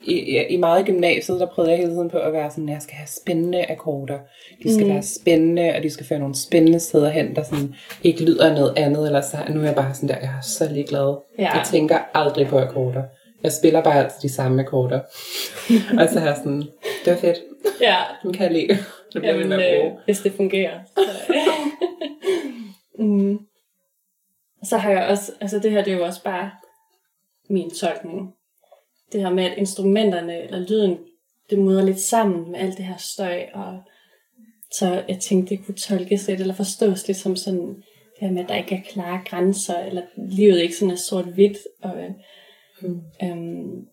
I, i, meget gymnasiet, der prøvede jeg hele tiden på at være sådan, jeg skal have spændende akkorder. De skal Mm. være spændende, og de skal føre nogle spændende steder hen, der sådan ikke lyder noget andet. Eller så, nu er jeg bare sådan der, jeg er så ligeglad. Ja. Jeg tænker aldrig på akkorder. Jeg spiller bare altid de samme akkorder. og så har jeg sådan, det var fedt. Ja, Nu kan jeg lide. Det bliver Jamen, at øh, hvis det fungerer. Så. mm. Så har jeg også, altså det her det er jo også bare min tolkning. Det her med, at instrumenterne eller lyden, det møder lidt sammen med alt det her støj, og så jeg tænkte, det kunne tolkes lidt, eller forstås lidt som sådan det her med, at der ikke er klare grænser, eller livet ikke sådan er sort-hvidt, og Mm. øhm,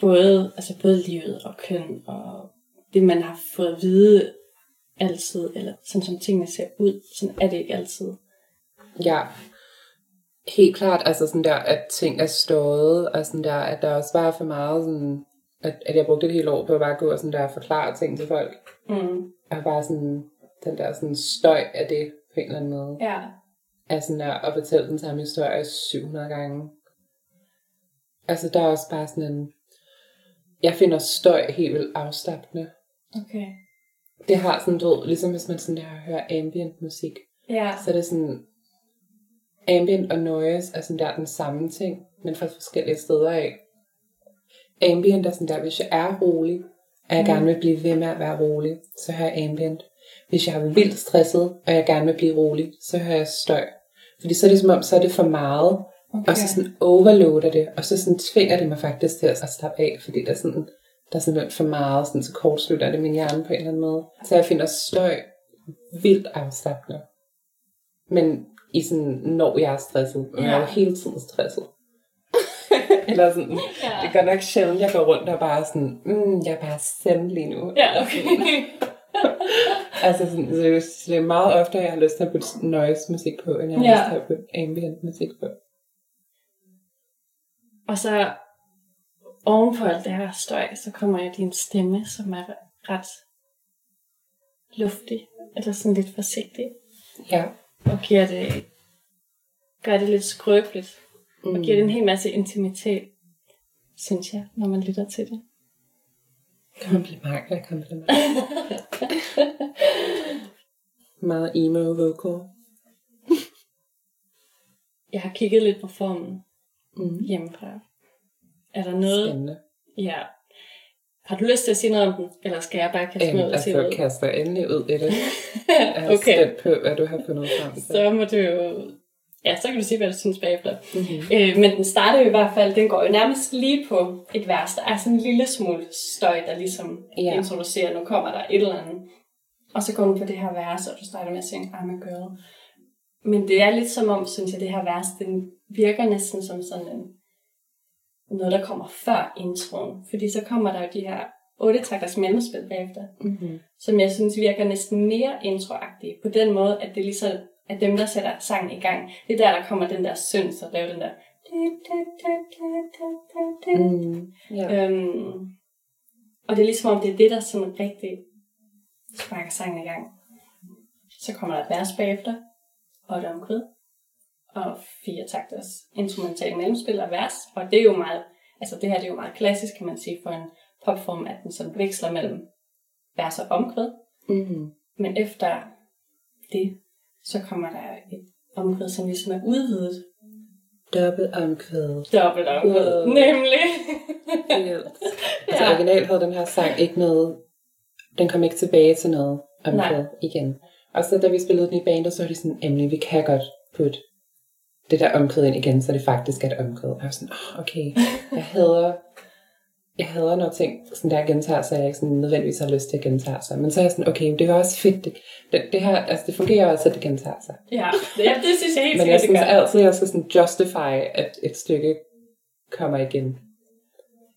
både, altså både livet og køn, og det man har fået at vide altid, eller sådan som tingene ser ud, sådan er det ikke altid. Ja, helt klart, altså sådan der, at ting er stået, og sådan der, at der også var for meget sådan, at, at jeg brugte et helt år på at bare gå og sådan der forklare ting til folk. Mm. Og bare sådan, den der sådan støj af det, på en eller anden måde. Ja. Af sådan der, at fortælle den samme historie 700 gange. Altså, der er også bare sådan en, jeg finder støj helt vildt afslappende. Okay. Det har sådan, du ved, ligesom hvis man sådan der hører ambient musik, Ja. så er det sådan, ambient og noise er sådan der den samme ting, men fra forskellige steder af. Ambient er sådan der, hvis jeg er rolig, og jeg gerne vil blive ved med at være rolig, så hører jeg ambient. Hvis jeg er vildt stresset, og jeg gerne vil blive rolig, så hører jeg støj. Fordi så er det som om, så er det for meget, okay. og så sådan overloader det, og så sådan tvinger det mig faktisk til at slappe af, fordi der er sådan, der er simpelthen for meget, sådan, så kortslutter det min hjerne på en eller anden måde. Så jeg finder støj vildt afslappende. Men i sådan, når jeg er stresset, og jeg er jo Ja. hele tiden stresset. *laughs* eller sådan, Ja. det gør nok sjældent, jeg går rundt og bare sådan, mm, jeg er bare send lige nu. Ja, okay. *laughs* Altså sådan, så det, er, meget ofte, jeg har lyst til at putte noise musik på, end jeg har Ja. lyst til at putte ambient musik på. Og så oven på alt det her støj, så kommer jo din stemme, som er ret luftig, eller sådan lidt forsigtig, Ja. Og giver det, gør det lidt skrøbeligt, mm. og giver det en hel masse intimitet, synes jeg, når man lytter til det. Kompliment, ja, kompliment. *laughs* meget emo vocal. Jeg har kigget lidt på formen Mm. hjemmefra. Er der noget? Spændende. Ja. Har du lyst til at sige noget om den, eller skal jeg bare kaste mig Øhm, ud og sige altså, noget? kast dig endelig ud i det. *laughs* Jeg er Okay. spændt på, hvad du har fundet frem til. Så må du jo... Ja, så kan du sige, hvad du synes bagefter. Mm-hmm. Øh, men den starter jo i hvert fald, den går jo nærmest lige på et vers. Der er sådan en lille smule støj, der ligesom Ja. introducerer, nu kommer der et eller andet. Og så går den på det her vers, og du starter med at synge I'm a girl. Men det er lidt som om, synes jeg, det her vers, den virker næsten som sådan en, noget, der kommer før introen. Fordi så kommer der jo de her otte takters mellemspil bagefter, Mm-hmm. som jeg synes virker næsten mere introagtige. På den måde, at det er ligesom at dem, der sætter sangen i gang. Det er der, der kommer den der synd, så laver den der... Mm. Ja. Øhm, og det er ligesom om, det er det, der sådan rigtig sparker sangen i gang. Så kommer der et vers bagefter, og et omkvæd, og fire takters instrumental mellemspil og vers. Og det er jo meget, altså det her det er jo meget klassisk, kan man sige, for en popform, at den sådan veksler mellem vers og omkvæd. Mm-hmm. Men efter det, så kommer der et omkvæd, som ligesom er udvidet. Dobbelt omkvæd. Dobbelt omkvæd, Wow. nemlig. *laughs* Altså Ja. originalt havde den her sang ikke noget, den kom ikke tilbage til noget omkvæd igen. Og så da vi spillede den i bandet, så var de sådan, Emily, vi kan godt putte det der omkvæd ind igen, så det faktisk er et omkvæd. Og jeg var sådan, oh, okay, jeg hader, jeg hader når ting sådan der gentager sig, jeg ikke sådan nødvendigvis har lyst til at gentage sig. Men så er jeg sådan, okay, det var også fedt. Det, det, det her, altså det fungerer også, at det gentager sig. ja, det, det synes jeg helt Men jeg synes altid, at jeg skal sådan justify, at et stykke kommer igen.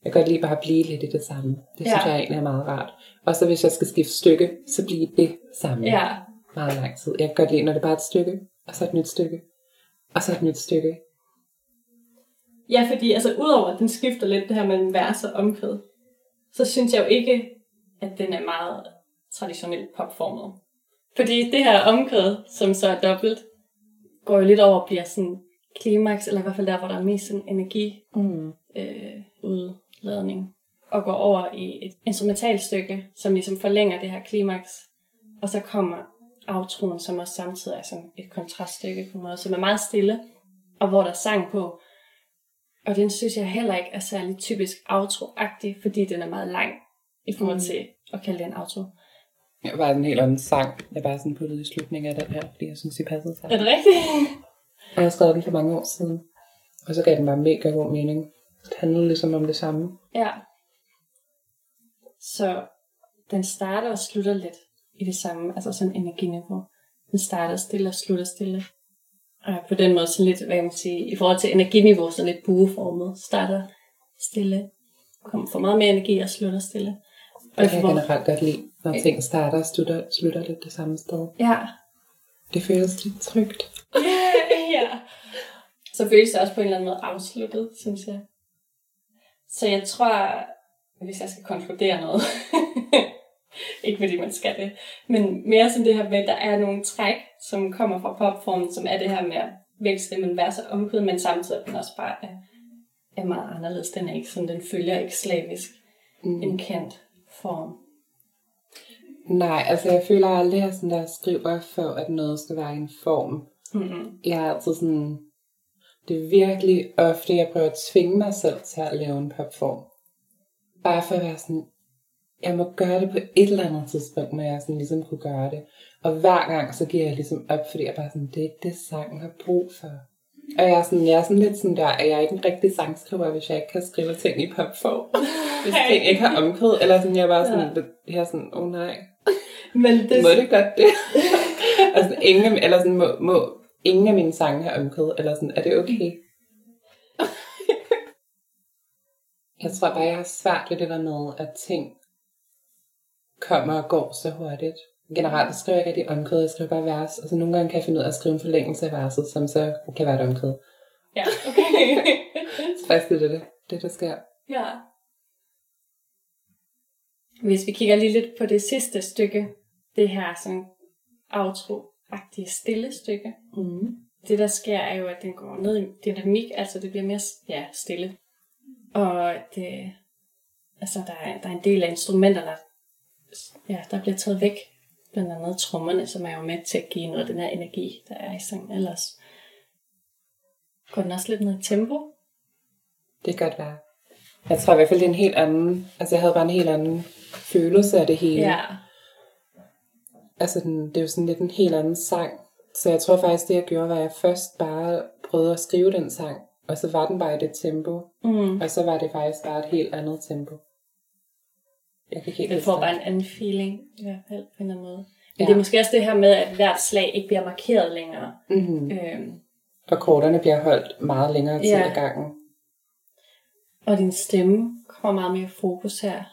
Jeg kan godt lige bare blive lidt i det samme. Det synes Ja. jeg egentlig er meget rart. Og så hvis jeg skal skifte stykke, så bliver det samme Ja, meget lang tid. Jeg kan godt lide, når det bare er et stykke, og så et nyt stykke, og så et nyt stykke. ja, fordi altså, udover at den skifter lidt det her mellem vers og omkvæd, så synes jeg jo ikke, at den er meget traditionelt popformet. Fordi det her omkvæd, som så er dobbelt, går jo lidt over og bliver sådan klimaks, eller i hvert fald der, hvor der er mest sådan energi Mm. øh, udladning, og går over i et instrumentalstykke, som ligesom forlænger det her klimaks, og så kommer outroen, som også samtidig er sådan et kontraststykke på en måde, som er meget stille, og hvor der er sang på. Og den synes jeg heller ikke er særlig typisk outro-agtig, fordi den er meget lang i forhold Mm. til at kalde det en outro. Jeg var en helt anden sang, jeg bare sådan puttede i slutningen af den her, fordi jeg synes, de passede Er sammen. det rigtigt? Jeg har skrevet den for mange år siden. Og så gav den bare mega god mening. Det handlede ligesom om det samme. Ja. Så den starter og slutter lidt i det samme, altså sådan energiniveau. Den starter stille og slutter stille. Og på den måde sådan lidt, hvad kan man sige, i forhold til energiniveau, så lidt bueformet. Starter stille, kommer for meget mere energi og slutter stille. Og Det kan jeg generelt godt lide, når ting starter og slutter, slutter lidt det samme sted. Ja. Det føles lidt trygt. *laughs* ja. Så føles det også på en eller anden måde afsluttet, synes jeg. Så jeg tror, hvis jeg skal konkludere noget, *laughs* ikke fordi man skal det, men mere som det her med, at der er nogle træk, som kommer fra popformen, som er det her med at veksle mellem vers og omkvæd, men samtidig den også bare er, er meget anderledes. Den er ikke sådan, den følger ikke slavisk mm. en kendt form. Nej, altså jeg føler aldrig, at jeg sådan der skriver for, at noget skal være en form. Mm-hmm. Jeg er altid sådan... Det er virkelig ofte, jeg prøver at tvinge mig selv til at lave en popform. Bare for at være sådan... Jeg må gøre det på et eller andet tidspunkt, når jeg sådan ligesom kunne gøre det. Og hver gang, så giver jeg ligesom op, fordi jeg bare sådan, det er ikke det, sangen har brug for. Og jeg er, sådan, jeg er sådan lidt sådan der, at jeg er ikke en rigtig sangskriver, hvis jeg ikke kan skrive ting i popform. *laughs* Hvis ting ikke har omkvæd, eller sådan, jeg er bare sådan, ja. jeg er sådan, åh oh, nej, *laughs* Men det, må det godt det? *laughs* altså, ingen, eller sådan, må, må ingen af mine sange have omkvæd, eller sådan, er det okay? jeg tror bare, jeg har svært ved det der med, at ting kommer og går så hurtigt. Generelt skriver jeg ikke rigtig omkvæd, jeg skriver bare vers, og så nogle gange kan jeg finde ud af at skrive en forlængelse af verset, som så kan være et omkvæd. Ja, *laughs* okay. Så faktisk det er det, det der sker. Ja. Hvis vi kigger lige lidt på det sidste stykke, det her sådan outro-agtige stille stykke. Mm. Det der sker er jo, at den går ned i dynamik, altså det bliver mere ja, stille. Og det, altså der er, der er en del af instrumenterne, ja, der bliver taget væk. Blandt andet trommerne, som er jo med til at give noget af den her energi, der er i sangen ellers. Går den også lidt ned i tempo? Det kan godt være. Jeg tror i hvert fald, det er en helt anden, altså jeg havde bare en helt anden følelse af det hele. Ja. altså den, det er jo sådan lidt en helt anden sang. Så jeg tror faktisk, det jeg gjorde, var, at jeg først bare prøvede at skrive den sang, og så var den bare i det tempo, Mm. og så var det faktisk bare et helt andet tempo. Jeg kan ikke huske får bare en anden feeling, i hvert fald på en eller anden måde. Men Ja. det er måske også det her med, at hvert slag ikke bliver markeret længere. Mm-hmm. Øhm, Og korterne bliver holdt meget længere tid Ja. ad gangen. og din stemme kommer meget mere i fokus her.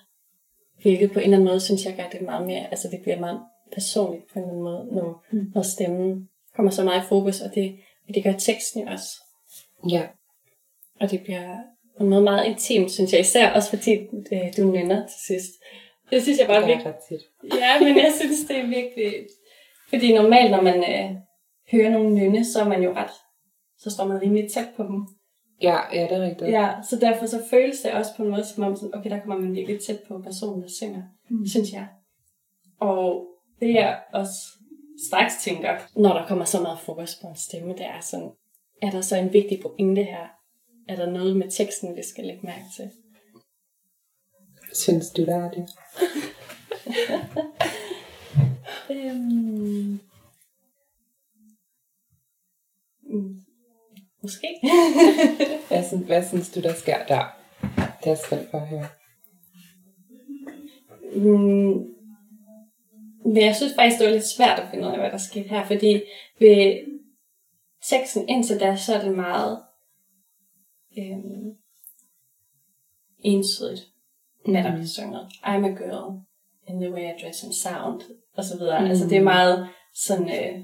Hvilket på en eller anden måde, synes jeg gør det meget mere, altså det bliver meget personligt på en eller anden måde, når, mm. når stemmen kommer så meget i fokus, og det, og det gør teksten jo også. Ja, Og det bliver en måde meget intimt, synes jeg, især også fordi øh, du nynner til sidst. Det synes jeg bare det er virkelig ret tit. Ja, men jeg synes, det er virkelig... Fordi normalt, når man øh, hører nogen nynne, så er man jo ret... Så står man rimelig tæt på dem. Ja, ja, det er rigtigt. Ja, så derfor så føles det også på en måde, som om, sådan, okay, der kommer man virkelig tæt på personen, der synger, mm. synes jeg. Og det jeg også straks tænker, når der kommer så meget fokus på en stemme, det er sådan, er der så en vigtig pointe her? Er der noget med teksten, vi skal lægge mærke til? Synes du, der er det? *laughs* Øhm... Mm. Måske. *laughs* Hvad, synes, hvad synes du, der sker der? Det er jeg spændt for at høre. mm. Men jeg synes faktisk, det var lidt svært at finde ud af, hvad der skete her, fordi ved teksten indtil da, så er det meget øhm, ensidigt, hvad der bliver sunget. I'm a girl, in the way I dress and sound, og så videre. Mm. Altså det er meget sådan, øh,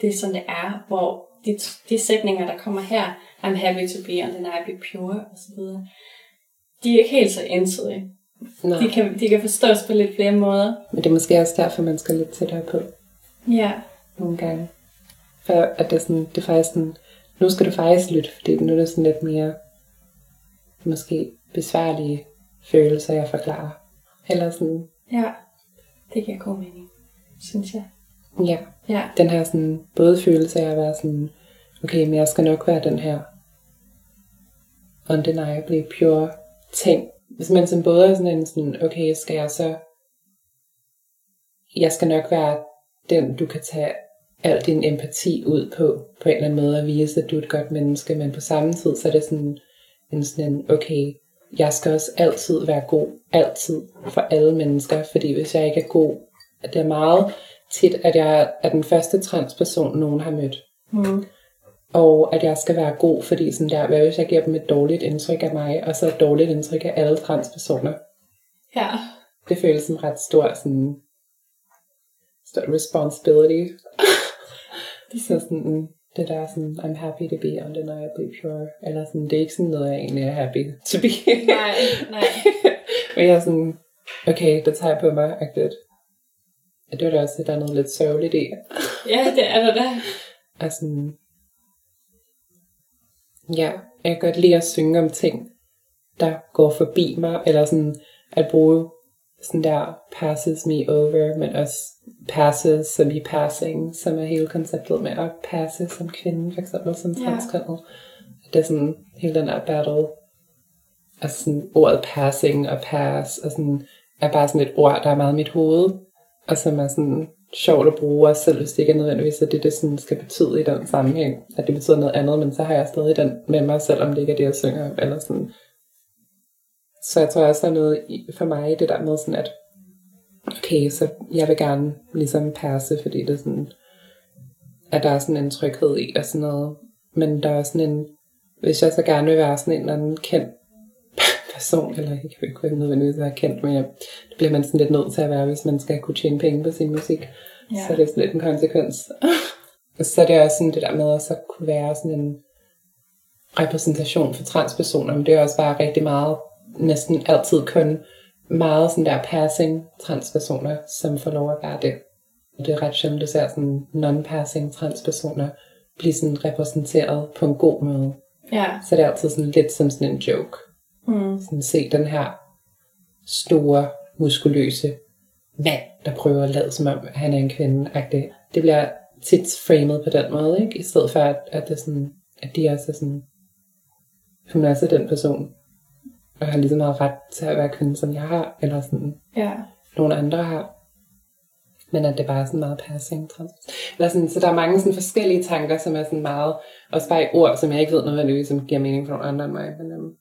det er sådan det er, hvor de, de sætninger, der kommer her, I'm happy to be undeniably pure, og så videre, de er ikke helt så ensidige. Nej, De kan, de kan forstås på lidt flere måder. men det er måske også derfor, man skal lidt tættere på. Ja. nogle gange. For at det er, sådan, det er faktisk sådan, nu skal du faktisk lytte, fordi nu er det sådan lidt mere, måske besværlige følelser, jeg forklarer. Eller sådan, Ja. Det giver god mening, synes jeg. ja, Ja. den her sådan, både følelse af at være sådan, okay, men jeg skal nok være den her undeniably pure ting. Hvis man sådan både er sådan en sådan, okay, skal jeg så, jeg skal nok være den, du kan tage al din empati ud på, på en eller anden måde, og vise, at du er et godt menneske, men på samme tid, så er det sådan en sådan en, okay, jeg skal også altid være god, altid, for alle mennesker, fordi hvis jeg ikke er god, det er meget tit, at jeg er den første transperson, nogen har mødt. Mm. og at jeg skal være god, fordi sådan der, hvad hvis jeg giver dem et dårligt indtryk af mig, og så et dårligt indtryk af alle transpersoner. Ja. Det føles som ret stor, sådan, stor responsibility. *laughs* så sådan, det der sådan, I'm happy to be undeniably pure, eller sådan, det er ikke sådan noget, jeg egentlig er happy to be. Nej, nej. *laughs* Men jeg er sådan, okay, det tager jeg på mig, agtigt. Det var da også, der er noget lidt sørgeligt i. Ja, det er der da. Og sådan, ja, jeg kan godt lide at synge om ting, der går forbi mig, eller sådan at bruge sådan der passes me over, men også passes som i passing, som er hele konceptet med at passe som kvinde, for eksempel som transkønnet. Det er sådan hele den der battle, og sådan ordet passing og pass, og sådan, er bare sådan et ord, der er meget i mit hoved, og som er sådan sjovt at bruge, også selv hvis det ikke er nødvendigvis, at det, det sådan skal betyde i den sammenhæng, at det betyder noget andet, men så har jeg stadig den med mig, selvom det ikke er det, jeg synger, eller sådan. Så jeg tror også, der er noget for mig i det der med sådan, at okay, så jeg vil gerne ligesom passe, fordi det er sådan, at der er sådan en tryghed i og sådan noget. Men der er også sådan en, hvis jeg så gerne vil være sådan en eller anden kendt person, eller jeg kan ikke nødvendigvis være kendt, men jeg, det bliver man sådan lidt nødt til at være, hvis man skal kunne tjene penge på sin musik. Ja. Så det er sådan lidt en konsekvens. *laughs* så er det også sådan det der med at så kunne være sådan en repræsentation for transpersoner, men det er også bare rigtig meget, næsten altid kun meget sådan der passing transpersoner, som får lov at være det. Det er ret sjældent, du ser sådan non-passing transpersoner blive sådan repræsenteret på en god måde. Ja. Så det er altid sådan lidt som sådan en joke. Mm. Sådan se den her store, muskuløse mand, der prøver at lade som om, han er en kvinde. -agtig. Det bliver tit framet på den måde, ikke? I stedet for, at, at, det sådan, at de også er sådan, hun er også den person, og har lige så meget ret til at være kvinde, som jeg har, eller sådan, Ja. nogle andre har. Men at det bare er sådan meget passing. Eller sådan, så der er mange sådan forskellige tanker, som er sådan meget, også bare i ord, som jeg ikke ved nødvendigvis, som giver mening for nogle andre end mig. Men, um,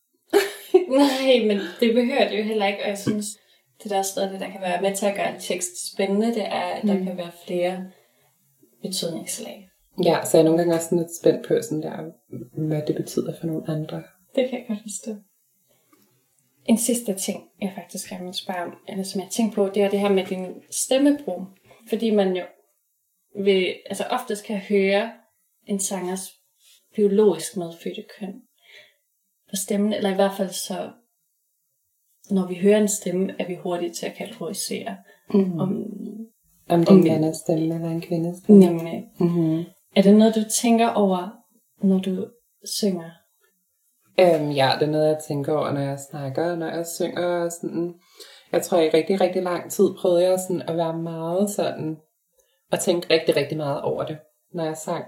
*laughs* Nej, men det behøver det jo heller ikke, og jeg synes, det der også noget, af det, der kan være med til at gøre en tekst spændende, det er, at der Mm. kan være flere betydningslag. Ja, så jeg er nogle gange også sådan lidt spændt på, sådan der, hvad det betyder for nogle andre. Det kan jeg godt forstå. En sidste ting, jeg faktisk gerne vil spørge om, eller som jeg tænker på, det er det her med din stemmebrug. Fordi man jo vil, altså oftest kan høre en sangers biologisk medfødte køn på stemmen, eller i hvert fald så, når vi hører en stemme, er vi hurtige til at kategorisere. Mm. Om, Om det er en mands stemme eller en kvindes stemme. nemlig, Mm-hmm. er det noget, du tænker over, når du synger? Øhm, ja, det er noget, jeg tænker over, når jeg snakker, når jeg synger. Og sådan. Jeg tror, i rigtig, rigtig lang tid prøvede jeg sådan at være meget sådan, og tænke rigtig, rigtig meget over det, når jeg sang.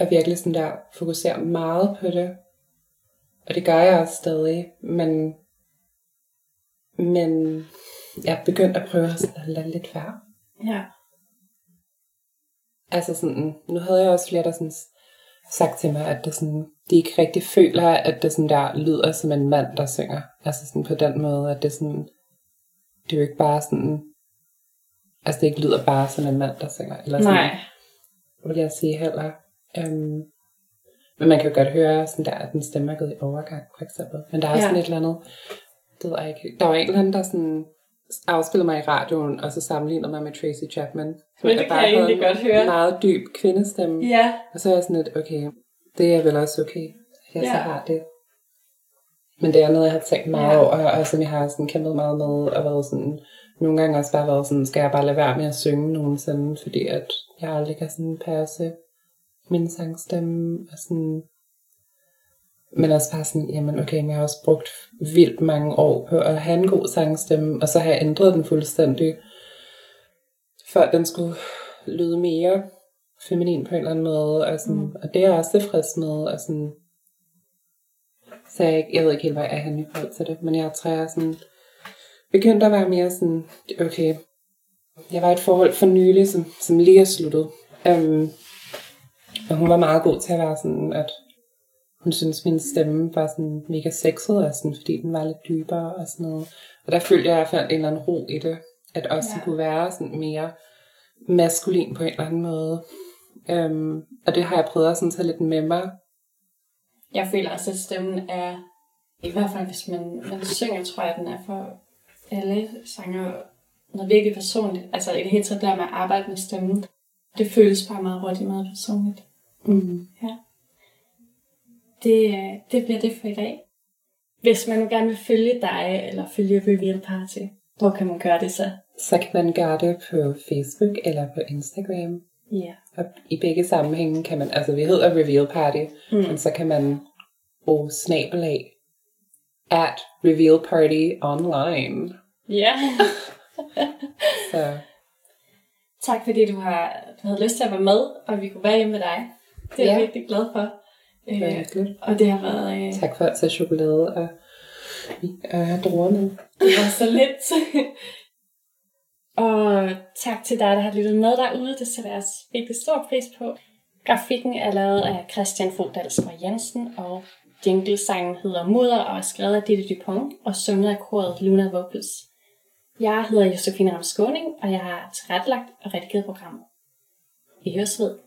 Og virkelig sådan der fokusere meget på det. Og det gør jeg også stadig, men, men jeg begyndte at prøve sådan at lade lidt være. Ja. Altså sådan, nu havde jeg også flere, der sådan sagt til mig, at det sådan, de ikke rigtig føler, at det sådan der lyder som en mand, der synger. Altså sådan på den måde, at det sådan, det er jo ikke bare sådan, altså det ikke lyder bare som en mand, der synger. Eller sådan, Nej. vil jeg sige heller. Um, men man kan jo godt høre sådan der, at den stemme er gået i overgang, for eksempel. Men der er ja. sådan et eller andet, det ved jeg ikke. Der var en eller anden, der sådan afspillede mig i radioen, og så sammenlignede mig med Tracy Chapman. Men det kan jeg egentlig en godt høre. meget dyb kvindestemme. Ja. Og så er jeg sådan lidt, okay, det er vel også okay, at jeg ja. så har det. Men det er noget, jeg har tænkt meget ja. over, og som jeg har sådan kæmpet meget med, og været sådan, nogle gange også bare været sådan, skal jeg bare lade være med at synge nogensinde, fordi at jeg aldrig kan sådan passe min sangstemme, og sådan, men også bare sådan, jamen okay, men jeg har også brugt vildt mange år på at have en god sangstemme, og så har jeg ændret den fuldstændig, for at den skulle lyde mere feminin på en eller anden måde, og, sådan, mm. og det er jeg også tilfreds med, og sådan, så jeg, ikke- jeg ved ikke helt, hvad jeg er henne i forhold til det, men jeg tror, jeg er sådan, begyndte at være mere sådan, okay, jeg var i et forhold for nylig, som, som lige er sluttet, um, og hun var meget god til at være sådan, at hun synes min stemme var sådan mega sexet, og sådan, fordi den var lidt dybere og sådan noget. Og der følte jeg, at jeg fandt en eller anden ro i det, at også Ja. ja. kunne være sådan mere maskulin på en eller anden måde. Øhm, og det har jeg prøvet at sådan tage lidt med mig. Jeg føler også, at stemmen er, i hvert fald hvis man, man synger, tror jeg, den er for alle sanger noget virkelig personligt. Altså i det hele taget der med at arbejde med stemmen. Det føles bare meget hurtigt, meget personligt. Mm. Det, øh, det bliver det for i dag. Hvis man nu gerne vil følge dig, eller følge Reveal Party, hvor kan man gøre det så? Så kan man gøre det på Facebook eller på Instagram. Ja. Og i begge sammenhænge kan man, altså vi hedder Reveal Party, Mm. men så kan man bruge snabelag at Reveal Party online. Ja. *laughs* Så tak fordi du har du havde lyst til at være med, og vi kunne være hjemme med dig. Det er jeg Ja. virkelig glad for. Øh, og det har været, øh, Tak for at tage chokolade og, og druerne. det var så lidt. og tak til dig, der har lyttet med derude. Det sætter jeg virkelig stor pris på. Grafikken er lavet af Christian Fodalsgaard Jensen, og jinglesangen hedder Mudder og er skrevet af Ditte Dupont og sunget af koret Luna Vocals. Jeg hedder Josefine Ramskåning, og jeg har tilrettelagt og redigeret programmet. Vi høres ved.